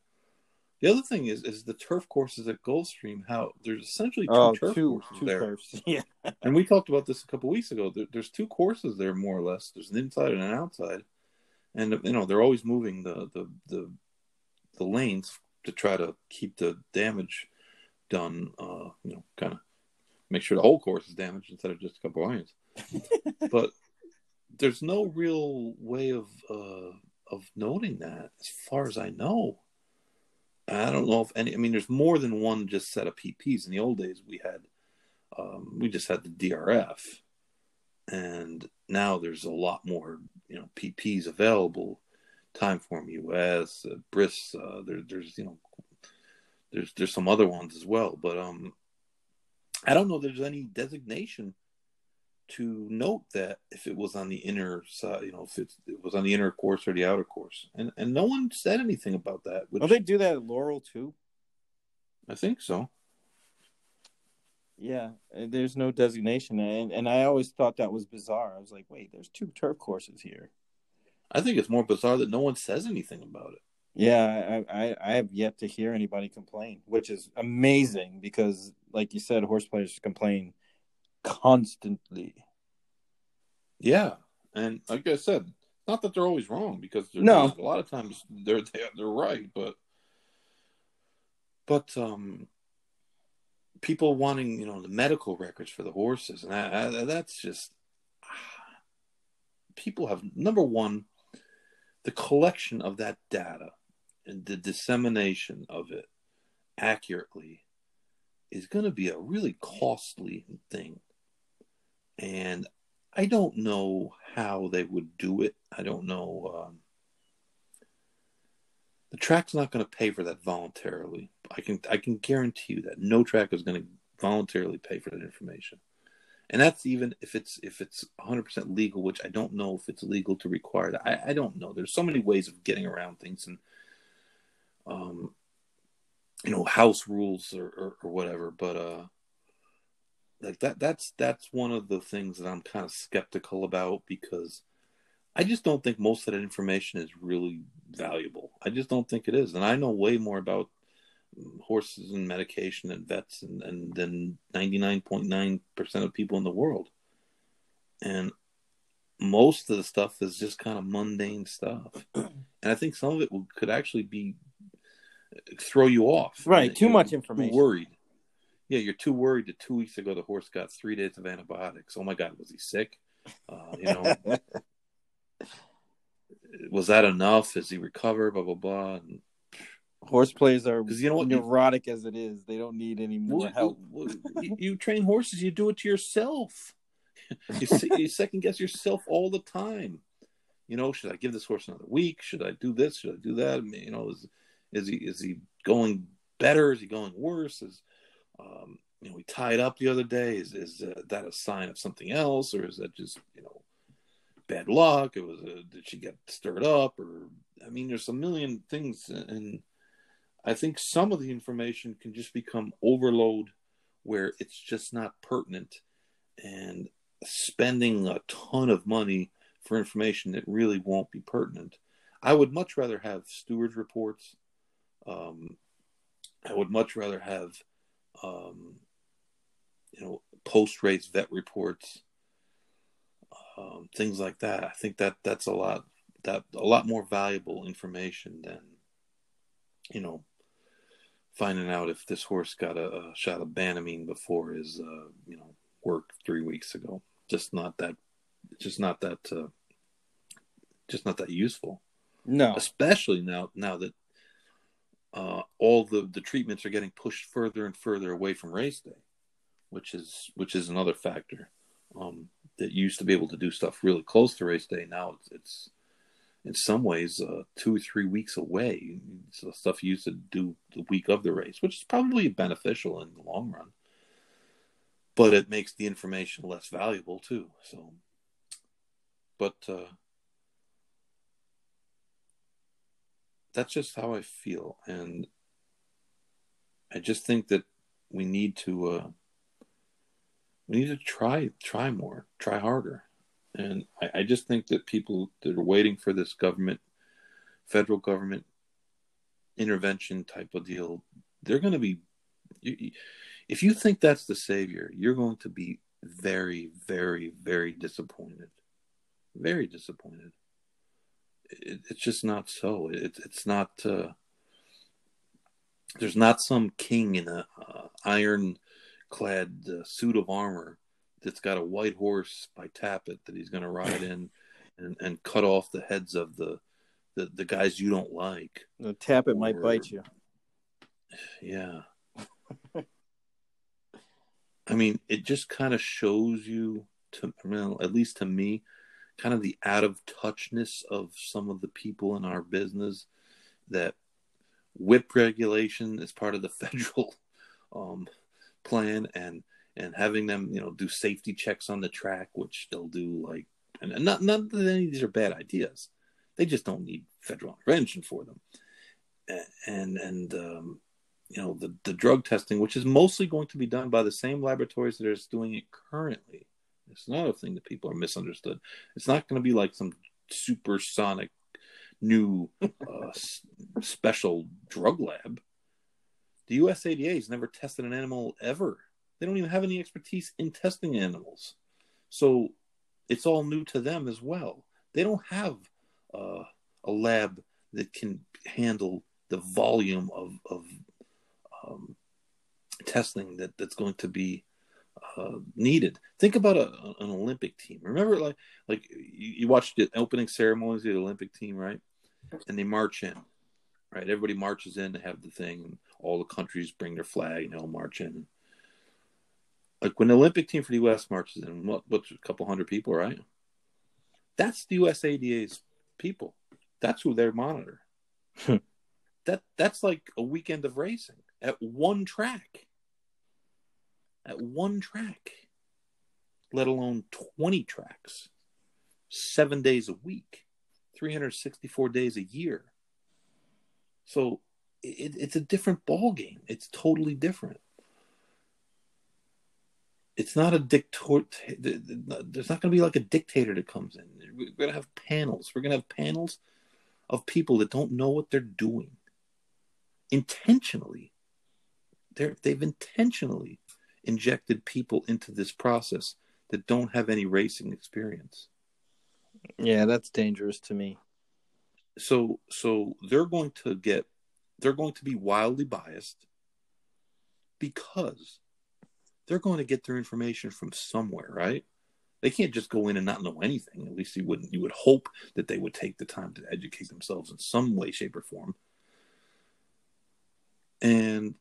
The other thing is is the turf courses at Gulfstream. How there's essentially two Oh, turf two courses two there, turfs. Yeah. and we talked about this a couple weeks ago. There, there's two courses there, more or less. There's an inside and an outside, and you know they're always moving the the the, the lanes to try to keep the damage done. Uh, you know, kind of make sure the whole course is damaged instead of just a couple lanes. but there's no real way of uh, of noting that, as far as I know. I don't know if any. I mean, there's more than one just set of PPs. In the old days, we had um, we just had the DRF, and now there's a lot more, you know, PPs available. Timeform US, uh, Bris. Uh, there, there's you know, there's there's some other ones as well, but um, I don't know. There's any designation to note that if it was on the inner side, you know, if it's, it was on the inner course or the outer course, and and no one said anything about that. Which Well, they do that at Laurel too. I think so. Yeah, uh, there's no designation, and and I always thought that was bizarre. I was like, wait, there's two turf courses here. I think it's more bizarre that no one says anything about it. Yeah, I, I, I have yet to hear anybody complain, which is amazing because, like you said, horse players complain constantly. Yeah, and like I said, not that they're always wrong because no, a lot of times they're they're, they're right, but but um, people wanting you know the medical records for the horses, and that, that's just people have number one the collection of that data and the dissemination of it accurately is going to be a really costly thing and I don't know how they would do it. I don't know. Um, the track's not going to pay for that voluntarily. I can I can guarantee you that no track is going to voluntarily pay for that information, and that's even if it's if it's 100 percent legal, which I don't know if it's legal to require that. I, I don't know. There's so many ways of getting around things, and um, you know, house rules or, or, or whatever. But uh, like that that's that's one of the things that I'm kind of skeptical about because I just don't think most of that information is really valuable. I just don't think it is, and I know way more about horses and medication and vets and, and than 99.9% of people in the world. And most of the stuff is just kind of mundane stuff. And I think some of it could actually be throw you off. Right, too much information. Worried yeah, you're too worried that two weeks ago the horse got three days of antibiotics. Oh my God, was he sick? Uh, you know, was that enough? Is he recovered? Blah blah blah. And, horse plays are you know what neurotic as it is, they don't need any more well, help. Well, you, you, train horses, you do it to yourself. You, you second guess yourself all the time. You know, should I give this horse another week? Should I do this? Should I do that? I mean, you know, is is he is he going better? Is he going worse? Is um, you know, we tied up the other day. Is is uh, that a sign of something else, or is that just you know bad luck? It was a, did she get stirred up, or I mean, there's a million things, and I think some of the information can just become overload, where it's just not pertinent, and spending a ton of money for information that really won't be pertinent. I would much rather have stewards reports. Um, I would much rather have um, you know, post race vet reports, um, things like that. I think that that's a lot that a lot more valuable information than you know finding out if this horse got a, a shot of banamine before his uh, you know work three weeks ago. Just not that, just not that, uh, just not that useful. No, especially now now that uh, all the the treatments are getting pushed further and further away from race day, which is which is another factor. Um, that used to be able to do stuff really close to race day. Now it's, it's in some ways uh, two or three weeks away. So stuff you used to do the week of the race, which is probably beneficial in the long run, but it makes the information less valuable too. So, but uh, that's just how I feel, and I just think that we need to uh, we need to try try more, try harder, and I, I just think that people that are waiting for this government, federal government intervention type of deal, they're going to be. If you think that's the savior, you're going to be very, very, very disappointed. Very disappointed it, it's just not so. It, it's not. Uh, there's not some king in a uh, iron-clad uh, suit of armor that's got a white horse by Tapit that he's going to ride in and, and cut off the heads of the the, the guys you don't like. The Tapit or, might bite you. Yeah. I mean, it just kind of shows you to, well, at least to me, kind of the out of touchness of some of the people in our business that whip regulation is part of the federal um, plan and and having them you know do safety checks on the track which they'll do like and, not not that any of these are bad ideas they just don't need federal intervention for them and and um, you know the the drug testing which is mostly going to be done by the same laboratories that are doing it currently it's another thing that people are misunderstood. It's not going to be like some supersonic new uh, special drug lab. The USADA has never tested an animal ever. They don't even have any expertise in testing animals. So it's all new to them as well. They don't have uh, a lab that can handle the volume of, of um, testing that, that's going to be uh, needed. Think about a, an Olympic team. Remember, like like you, you watched the opening ceremonies of the Olympic team, right? And they march in, right? Everybody marches in to have the thing, and all the countries bring their flag, and they all march in. Like when the Olympic team for the U.S. marches in, what what's a couple hundred people, right? That's the USADA's people. That's who they monitor. Hmm. that that's like a weekend of racing at one track at one track, let alone 20 tracks, seven days a week, 364 days a year. So it, it's a different ball game. It's totally different. It's not a dictator. There's not going to be like a dictator that comes in. We're going to have panels. We're going to have panels of people that don't know what they're doing intentionally. They're, they've intentionally injected people into this process that don't have any racing experience. Yeah, that's dangerous to me. So so they're going to get they're going to be wildly biased because they're going to get their information from somewhere, right? They can't just go in and not know anything. At least you wouldn't you would hope that they would take the time to educate themselves in some way, shape, or form. And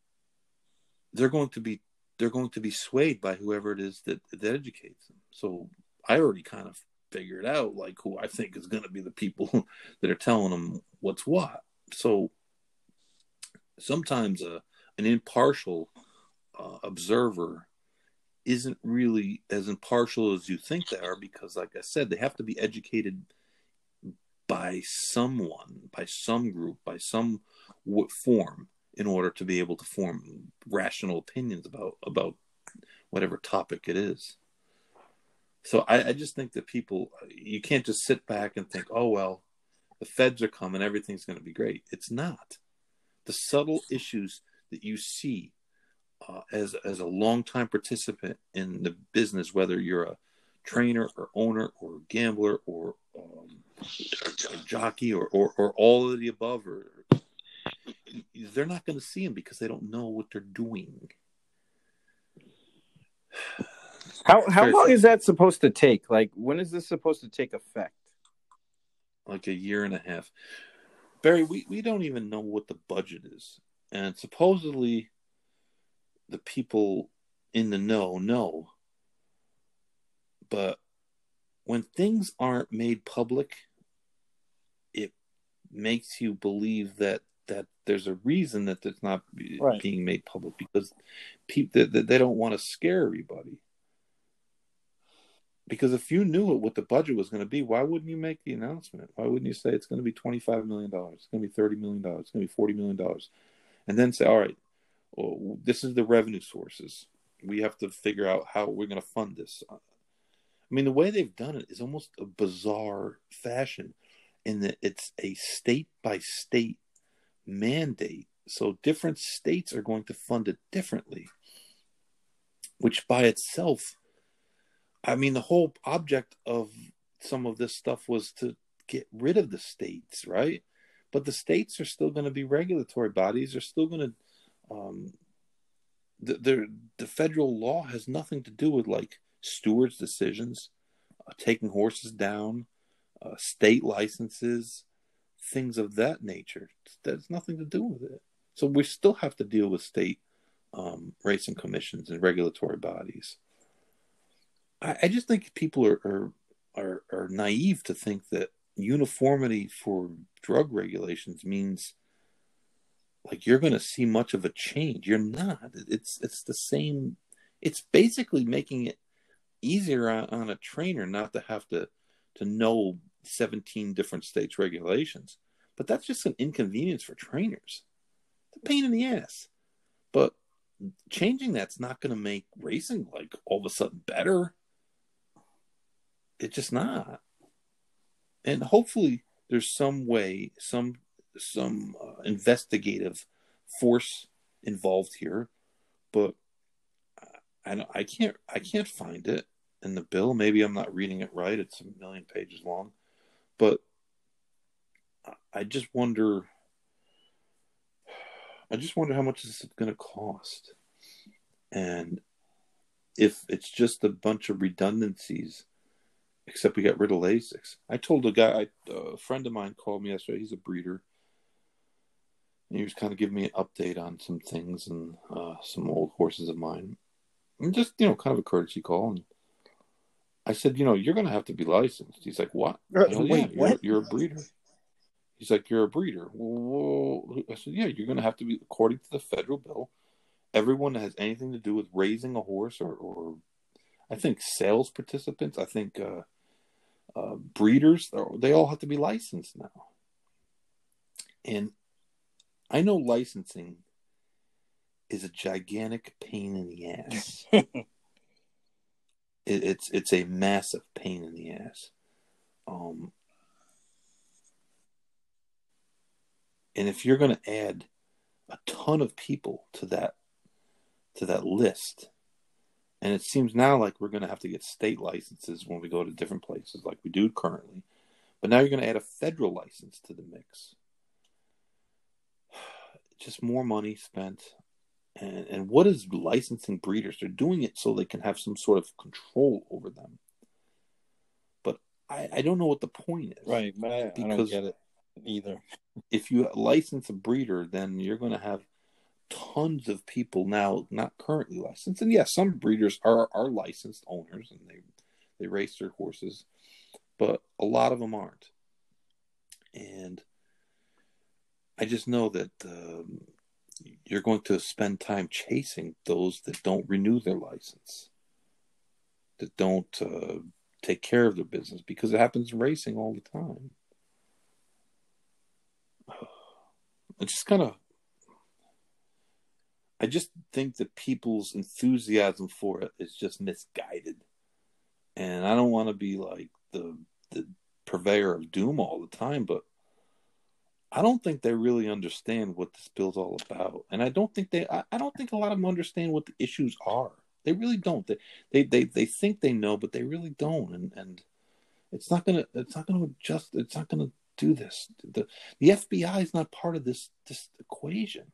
they're going to be they're going to be swayed by whoever it is that, that educates them. So I already kind of figured out like who I think is going to be the people that are telling them what's what. So sometimes a, an impartial uh, observer isn't really as impartial as you think they are because, like I said, they have to be educated by someone, by some group, by some form in order to be able to form rational opinions about about whatever topic it is. So I, I just think that people you can't just sit back and think, oh well, the feds are coming, everything's going to be great. It's not. The subtle issues that you see uh, as as a longtime participant in the business, whether you're a trainer or owner or gambler or um, a jockey or, or, or all of the above or they're not going to see them because they don't know what they're doing. How how long is that supposed to take? Like, when is this supposed to take effect? Like a year and a half. Barry, we, we don't even know what the budget is. And supposedly the people in the know know. But when things aren't made public, it makes you believe that that there's a reason that it's not right. being made public because people they, they don't want to scare everybody. Because if you knew what the budget was going to be, why wouldn't you make the announcement? Why wouldn't you say it's going to be twenty-five million dollars? It's going to be thirty million dollars. It's going to be forty million dollars, and then say, "All right, well, this is the revenue sources. We have to figure out how we're going to fund this." Uh, I mean, the way they've done it is almost a bizarre fashion, in that it's a state by state mandate. So different states are going to fund it differently, which by itself, I mean, the whole object of some of this stuff was to get rid of the states, right? But the states are still going to be regulatory bodies. They're still going to, um, the, the, the federal law has nothing to do with like stewards' decisions, uh, taking horses down, uh, state licenses, things of that nature. That's nothing to do with it. So we still have to deal with state um, racing commissions and regulatory bodies. I, I just think people are, are, are are naive to think that uniformity for drug regulations means like you're going to see much of a change. You're not. It's it's the same. It's basically making it easier on, on a trainer not to have to to know 17 different states' regulations. But that's just an inconvenience for trainers. It's a pain in the ass. But changing that's not going to make racing like all of a sudden better. It's just not. And hopefully there's some way, some some uh, investigative force involved here, but I I can't I can't find it in the bill. Maybe I'm not reading it right. It's a million pages long, but I just wonder. I just wonder how much this is going to cost, and if it's just a bunch of redundancies. Except we got rid of Lasix. I told a guy, a friend of mine called me yesterday. He's a breeder, he was kind of giving me an update on some things and uh, some old horses of mine, and just you know, kind of a courtesy call. And I said, you know, you're going to have to be licensed. He's like, what? Uh, Said, wait, yeah, what? You're, you're a breeder. He's like, you're a breeder. Well, I said, yeah, you're going to have to be, according to the federal bill, everyone that has anything to do with raising a horse or, or I think sales participants, I think uh, uh, breeders, they all have to be licensed now. And I know licensing is a gigantic pain in the ass. it, it's it's a massive pain in the ass. Um, and if you're going to add a ton of people to that to that list, and it seems now like we're going to have to get state licenses when we go to different places, like we do currently. But now you're going to add a federal license to the mix. Just more money spent. And, and what is licensing breeders? They're doing it so they can have some sort of control over them. But I, I don't know what the point is. Right, but I, I don't Because- get it either. If you license a breeder, then you're going to have tons of people now not currently licensed. And yes, some breeders are, are licensed owners and they, they race their horses, but a lot of them aren't. And I just know that um, you're going to spend time chasing those that don't renew their license, that don't uh, take care of their business, because it happens in racing all the time. It's just kind of. I just think that people's enthusiasm for it is just misguided, and I don't want to be like the the purveyor of doom all the time, but I don't think they really understand what this bill's all about, and I don't think they. I, I don't think a lot of them understand what the issues are. They really don't. They they they, they think they know, but they really don't, and and it's not gonna. It's not gonna just. It's not gonna do this. The the FBI is not part of this this equation.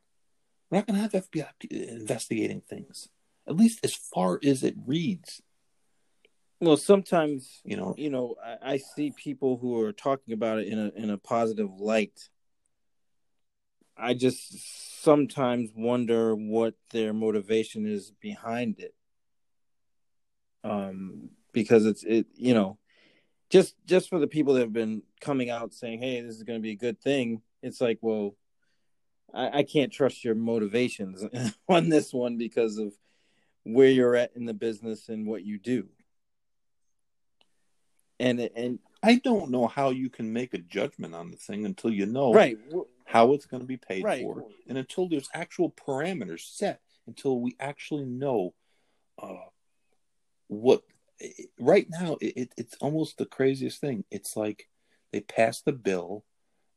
We're not gonna have FBI investigating things, at least as far as it reads. Well, sometimes You know, you know I, I see people who are talking about it in a in a positive light. I just sometimes wonder what their motivation is behind it. Um, because it's it you know, just just for the people that have been coming out saying, "Hey, this is going to be a good thing," it's like, well, I, I can't trust your motivations on this one because of where you're at in the business and what you do. And and I don't know how you can make a judgment on the thing until you know right, how it's going to be paid right. for, and until there's actual parameters set, until we actually know uh, what. Right now, it, it, it's almost the craziest thing. It's like they passed the bill,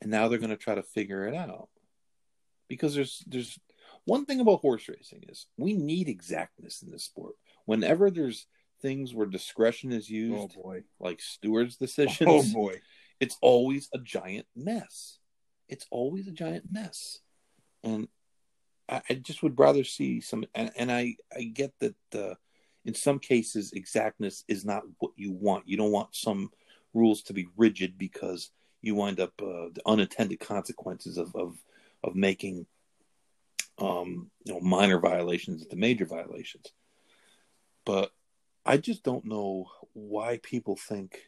and now they're going to try to figure it out. Because there's there's one thing about horse racing is we need exactness in this sport. Whenever there's things where discretion is used, Oh boy. like stewards' decisions, Oh boy. it's always a giant mess. It's always a giant mess, and I, I just would rather see some. And, and I I get that uh, in some cases exactness is not what you want. You don't want some rules to be rigid because you wind up uh, the unintended consequences of of, of making um, you know minor violations into major violations. But I just don't know why people think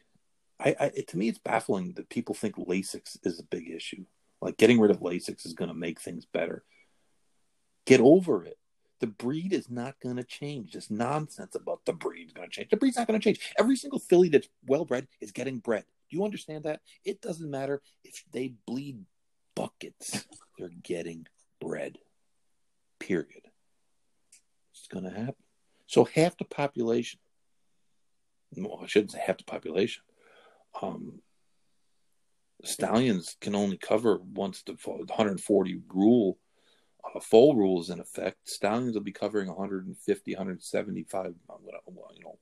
I, I to me it's baffling that people think Lasix is a big issue. Like getting rid of Lasix is going to make things better. Get over it. The breed is not going to change. This nonsense about the breed's going to change. The breed's not going to change. Every single filly that's well bred is getting bred. Do you understand that? It doesn't matter if they bleed buckets. They're getting bred. Period. It's going to happen. So half the population well, I shouldn't say half the population. Um, stallions can only cover once the 140 rule uh, full rule is in effect. Stallions will be covering 150, 175, you know,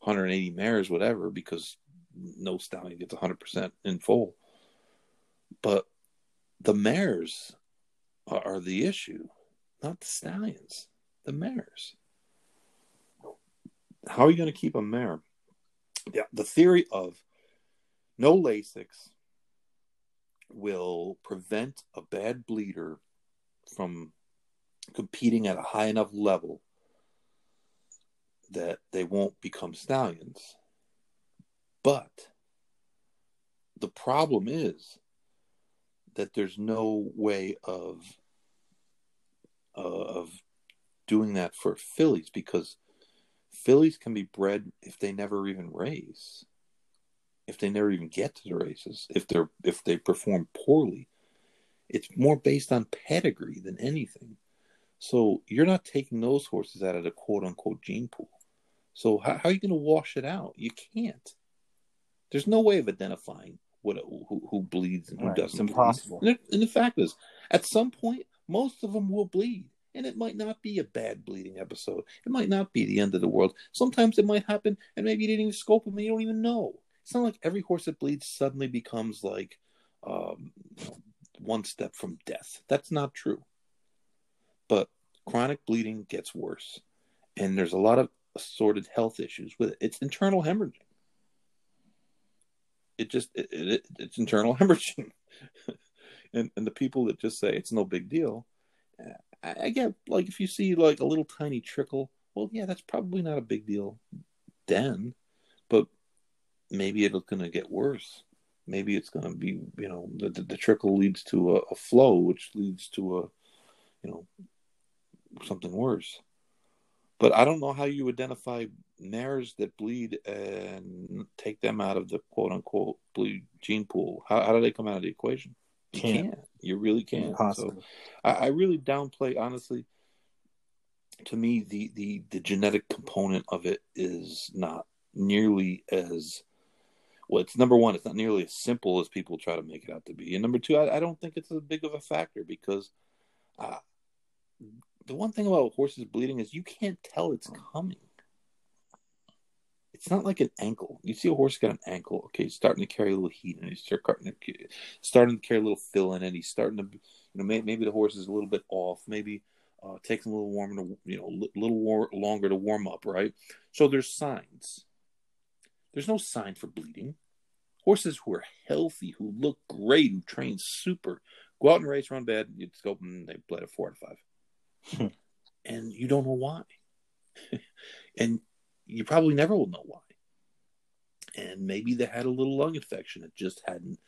180 mares, whatever, because no stallion gets 100% in full. But the mares are, are the issue, not the stallions, the mares. How are you going to keep a mare? Yeah, the theory of no Lasix will prevent a bad bleeder from competing at a high enough level that they won't become stallions. But the problem is that there's no way of uh, of doing that for fillies because fillies can be bred if they never even race if they never even get to the races if they're if they perform poorly it's more based on pedigree than anything so you're not taking those horses out of the quote unquote gene pool so how, how are you going to wash it out you can't there's no way of identifying what who, who bleeds and who right. doesn't. It's impossible. And, and the fact is, at some point, most of them will bleed, and it might not be a bad bleeding episode. It might not be the end of the world. Sometimes it might happen, and maybe you didn't even scope them, and you don't even know. It's not like every horse that bleeds suddenly becomes like um, one step from death. That's not true. But chronic bleeding gets worse, and there's a lot of assorted health issues with it. It's internal hemorrhaging it just it, it, it's internal hemorrhaging and and the people that just say it's no big deal I, I, get like if you see like a little tiny trickle well yeah that's probably not a big deal then but maybe it's going to get worse maybe it's going to be you know the, the, the trickle leads to a, a flow which leads to a you know something worse but I don't know how you identify mares that bleed and take them out of the quote unquote bleed gene pool. How, how do they come out of the equation? You can't. can't. You really can't. So I, I really downplay honestly. To me, the, the the genetic component of it is not nearly as well. It's number one. It's not nearly as simple as people try to make it out to be. And number two, I, I don't think it's as big of a factor because uh, the one thing about horses bleeding is you can't tell it's coming. It's not like an ankle. You see a horse got an ankle, okay, he's starting to carry a little heat, and he's starting to, starting to carry a little fill in it. He's starting to, you know, maybe, maybe the horse is a little bit off. Maybe uh, takes a little warmer to, you know, a little war, longer to warm up, right? So there's signs. There's no sign for bleeding. Horses who are healthy, who look great, who train super, go out and race, run bad, you scope them, they bled at four to five. and you don't know why. and you probably never will know why. And maybe they had a little lung infection. It just hadn't,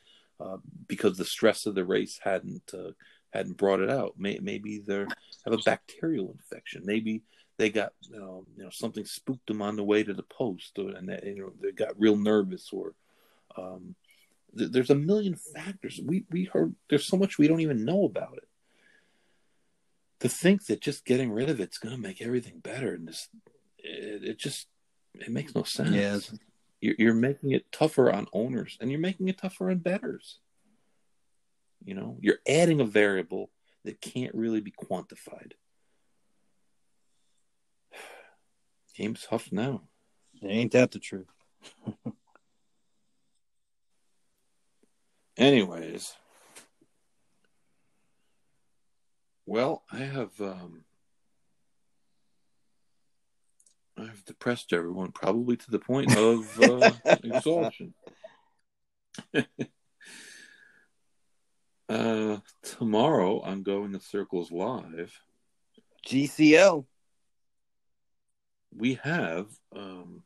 uh, because the stress of the race hadn't uh, hadn't brought it out. maybe they have a bacterial infection. Maybe they got you know, you know something spooked them on the way to the post, or, and they, you know they got real nervous, or um, th- there's a million factors. We we heard there's so much we don't even know about it to think that just getting rid of it's going to make everything better and just it, it, just it makes no sense. Yeah, you're, you're making it tougher on owners and you're making it tougher on betters. You know, you're adding a variable that can't really be quantified. Game's tough now. Ain't that the truth? Anyways, Well, I have um, I've depressed everyone, probably to the point of uh, exhaustion. uh, tomorrow, I'm going to Circles Live. GCL. We have um,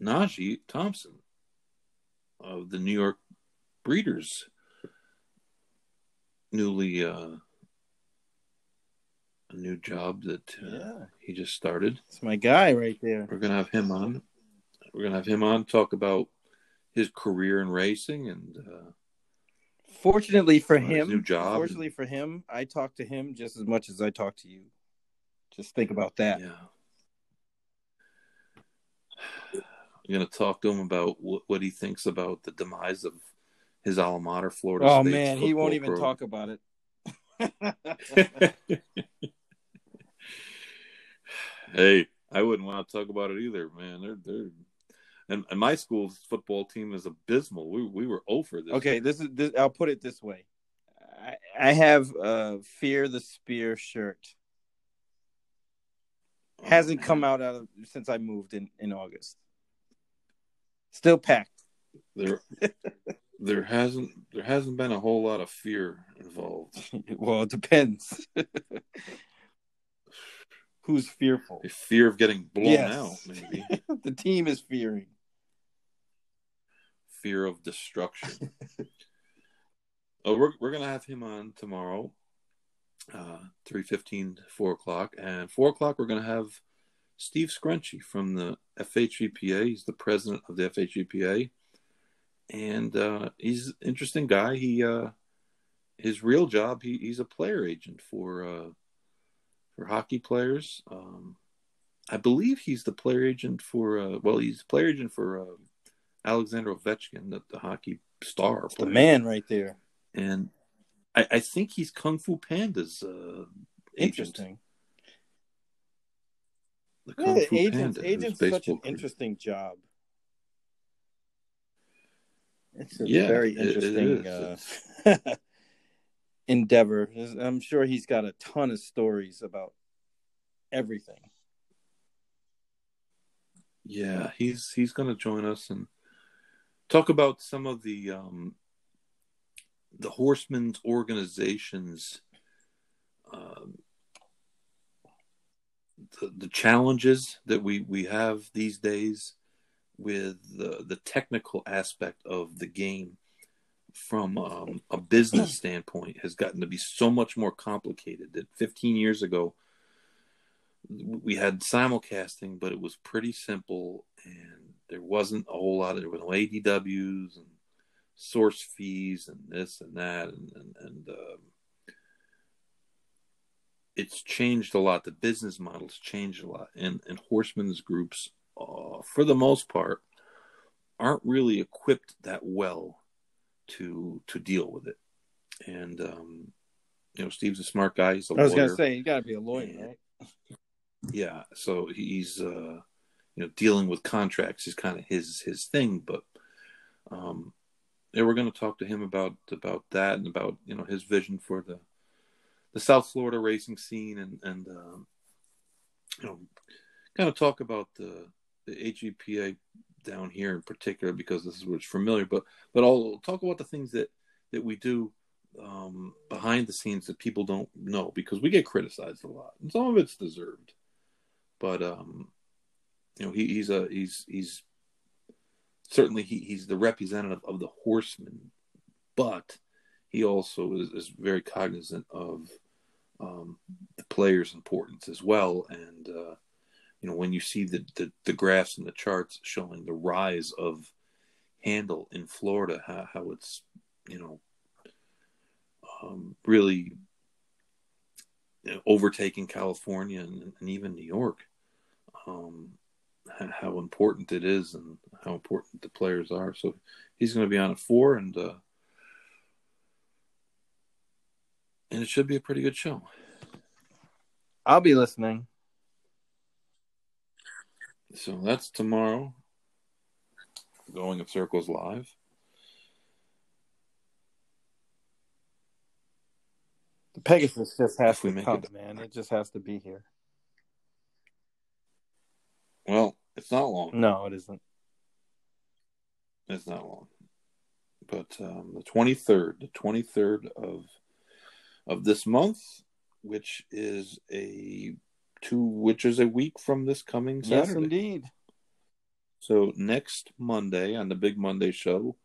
Najja Thompson of the New York Breeders newly uh, a new job that uh, yeah. he just started. It's my guy right there. We're gonna have him on. We're gonna have him on talk about his career in racing and. Uh, fortunately for him, new job. Fortunately for him, I talk to him just as much as I talk to you. Just think about that. Yeah. I'm gonna talk to him about what, what he thinks about the demise of his alma mater, Florida. Oh State's man, he won't even program. talk about it. hey, I wouldn't want to talk about it either, man. They're they're and, and my school's football team is abysmal. We we were oh over this. okay, this is this, I'll put it this way. I, I have a Fear the Spear shirt. Hasn't come out, out of, since I moved in in August. Still packed. There there hasn't there hasn't been a whole lot of fear involved. well, it depends. Who's fearful? A fear of getting blown Yes. out, maybe. the team is fearing. fear of destruction. oh, we're we're gonna have him on tomorrow, uh, three fifteen, four o'clock, and four o'clock we're gonna have Steve Scrunchy from the FHBPA. He's the president of the FHBPA, and uh, he's an interesting guy. He uh, his real job he, he's a player agent for uh, for hockey players. Um, I believe he's the player agent for uh, well, he's player agent for. Uh, Alexander Ovechkin, the, the hockey star, The man right there. and I, I think he's Kung Fu Panda's uh, agent. Interesting. The Yeah, Kung Fu agents, Panda, agents, such an interesting job. It's a Yeah, very interesting uh, endeavor. I'm sure he's got a ton of stories about everything. Yeah, he's he's going to join us and talk about some of the um, the Horsemen's organizations, um, the, the challenges that we we have these days with the the technical aspect of the game from um, a business standpoint has gotten to be so much more complicated that 15 years ago. We had simulcasting, but it was pretty simple, and there wasn't a whole lot of there were no ADWs and source fees and this and that, and and, and um, it's changed a lot. The business models changed a lot, and and horsemen's groups, uh, for the most part, aren't really equipped that well to to deal with it. And um, you know, Steve's a smart guy. He's a I was lawyer gonna say you got to be a lawyer, Yeah. right? yeah so he's uh you know dealing with contracts is kind of his his thing but um yeah we're going to talk to him about about that and about you know his vision for the the south florida racing scene and and um you know kind of talk about the the hbpa down here in particular because this is what's familiar but but i'll talk about the things that that we do um behind the scenes that people don't know because we get criticized a lot and some of it's deserved but um, you know, he, he's a he's he's certainly he, he's the representative of the horsemen, but he also is, is very cognizant of um, the players' importance as well. And uh, you know, when you see the, the the graphs and the charts showing the rise of handle in Florida, how, how it's you know um, really overtaking California and, and even New York um, how important it is and how important the players are. So he's going to be on at four, and uh, and it should be a pretty good show. I'll be listening. So that's tomorrow. Going in circles live. The Pegasus just has If we to make come, it- man. It just has to be here. Well, it's not long. No, it isn't. It's not long. But um, the twenty third, the twenty third of of this month, which is a two, which is a week from this coming Saturday. Yes, indeed. So next Monday on the Big Monday show,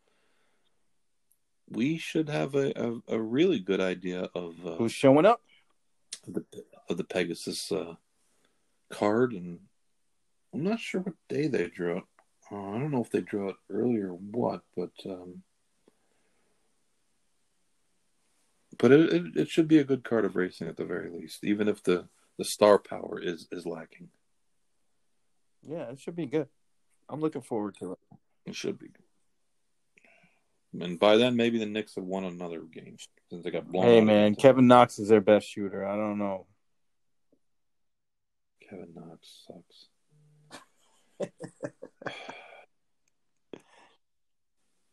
we should have a, a, a really good idea of uh, Who's showing up? the of the Pegasus uh, card, and I'm not sure what day they drew it. Uh, I don't know if they drew it early or what, but um, but it, it it should be a good card of racing at the very least, even if the the star power is is lacking. Yeah, it should be good. I'm looking forward to it. It should be. and by then maybe the Knicks have won another game since they got blown. Hey man, Kevin Knox is their best shooter. I don't know. Kevin Knox sucks.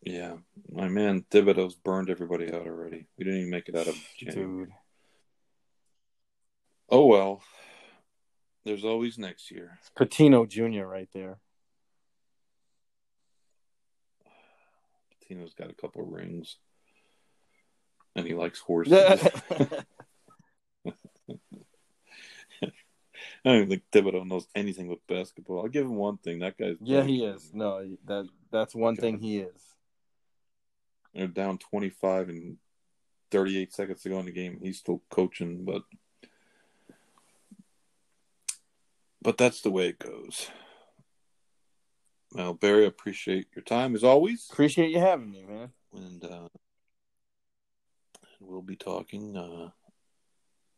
Yeah, my man Thibodeau's burned everybody out already. We didn't even make it out of January. Dude. Oh well. There's always next year. It's Pitino Jr. right there. Pitino's got a couple of rings. And he likes horses. I don't think Thibodeau knows anything with basketball. I'll give him one thing. That guy's yeah, he is. No, that that's one thing he is. They're down twenty five and thirty eight seconds to go in the game. He's still coaching, but but that's the way it goes. Well, Barry, appreciate your time as always. Appreciate you having me, man. And uh, we'll be talking uh,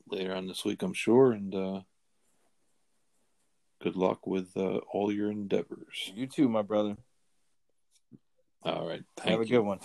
later on this week, I'm sure. And uh, good luck with uh, all your endeavors. You too, my brother. All right. Have a good one.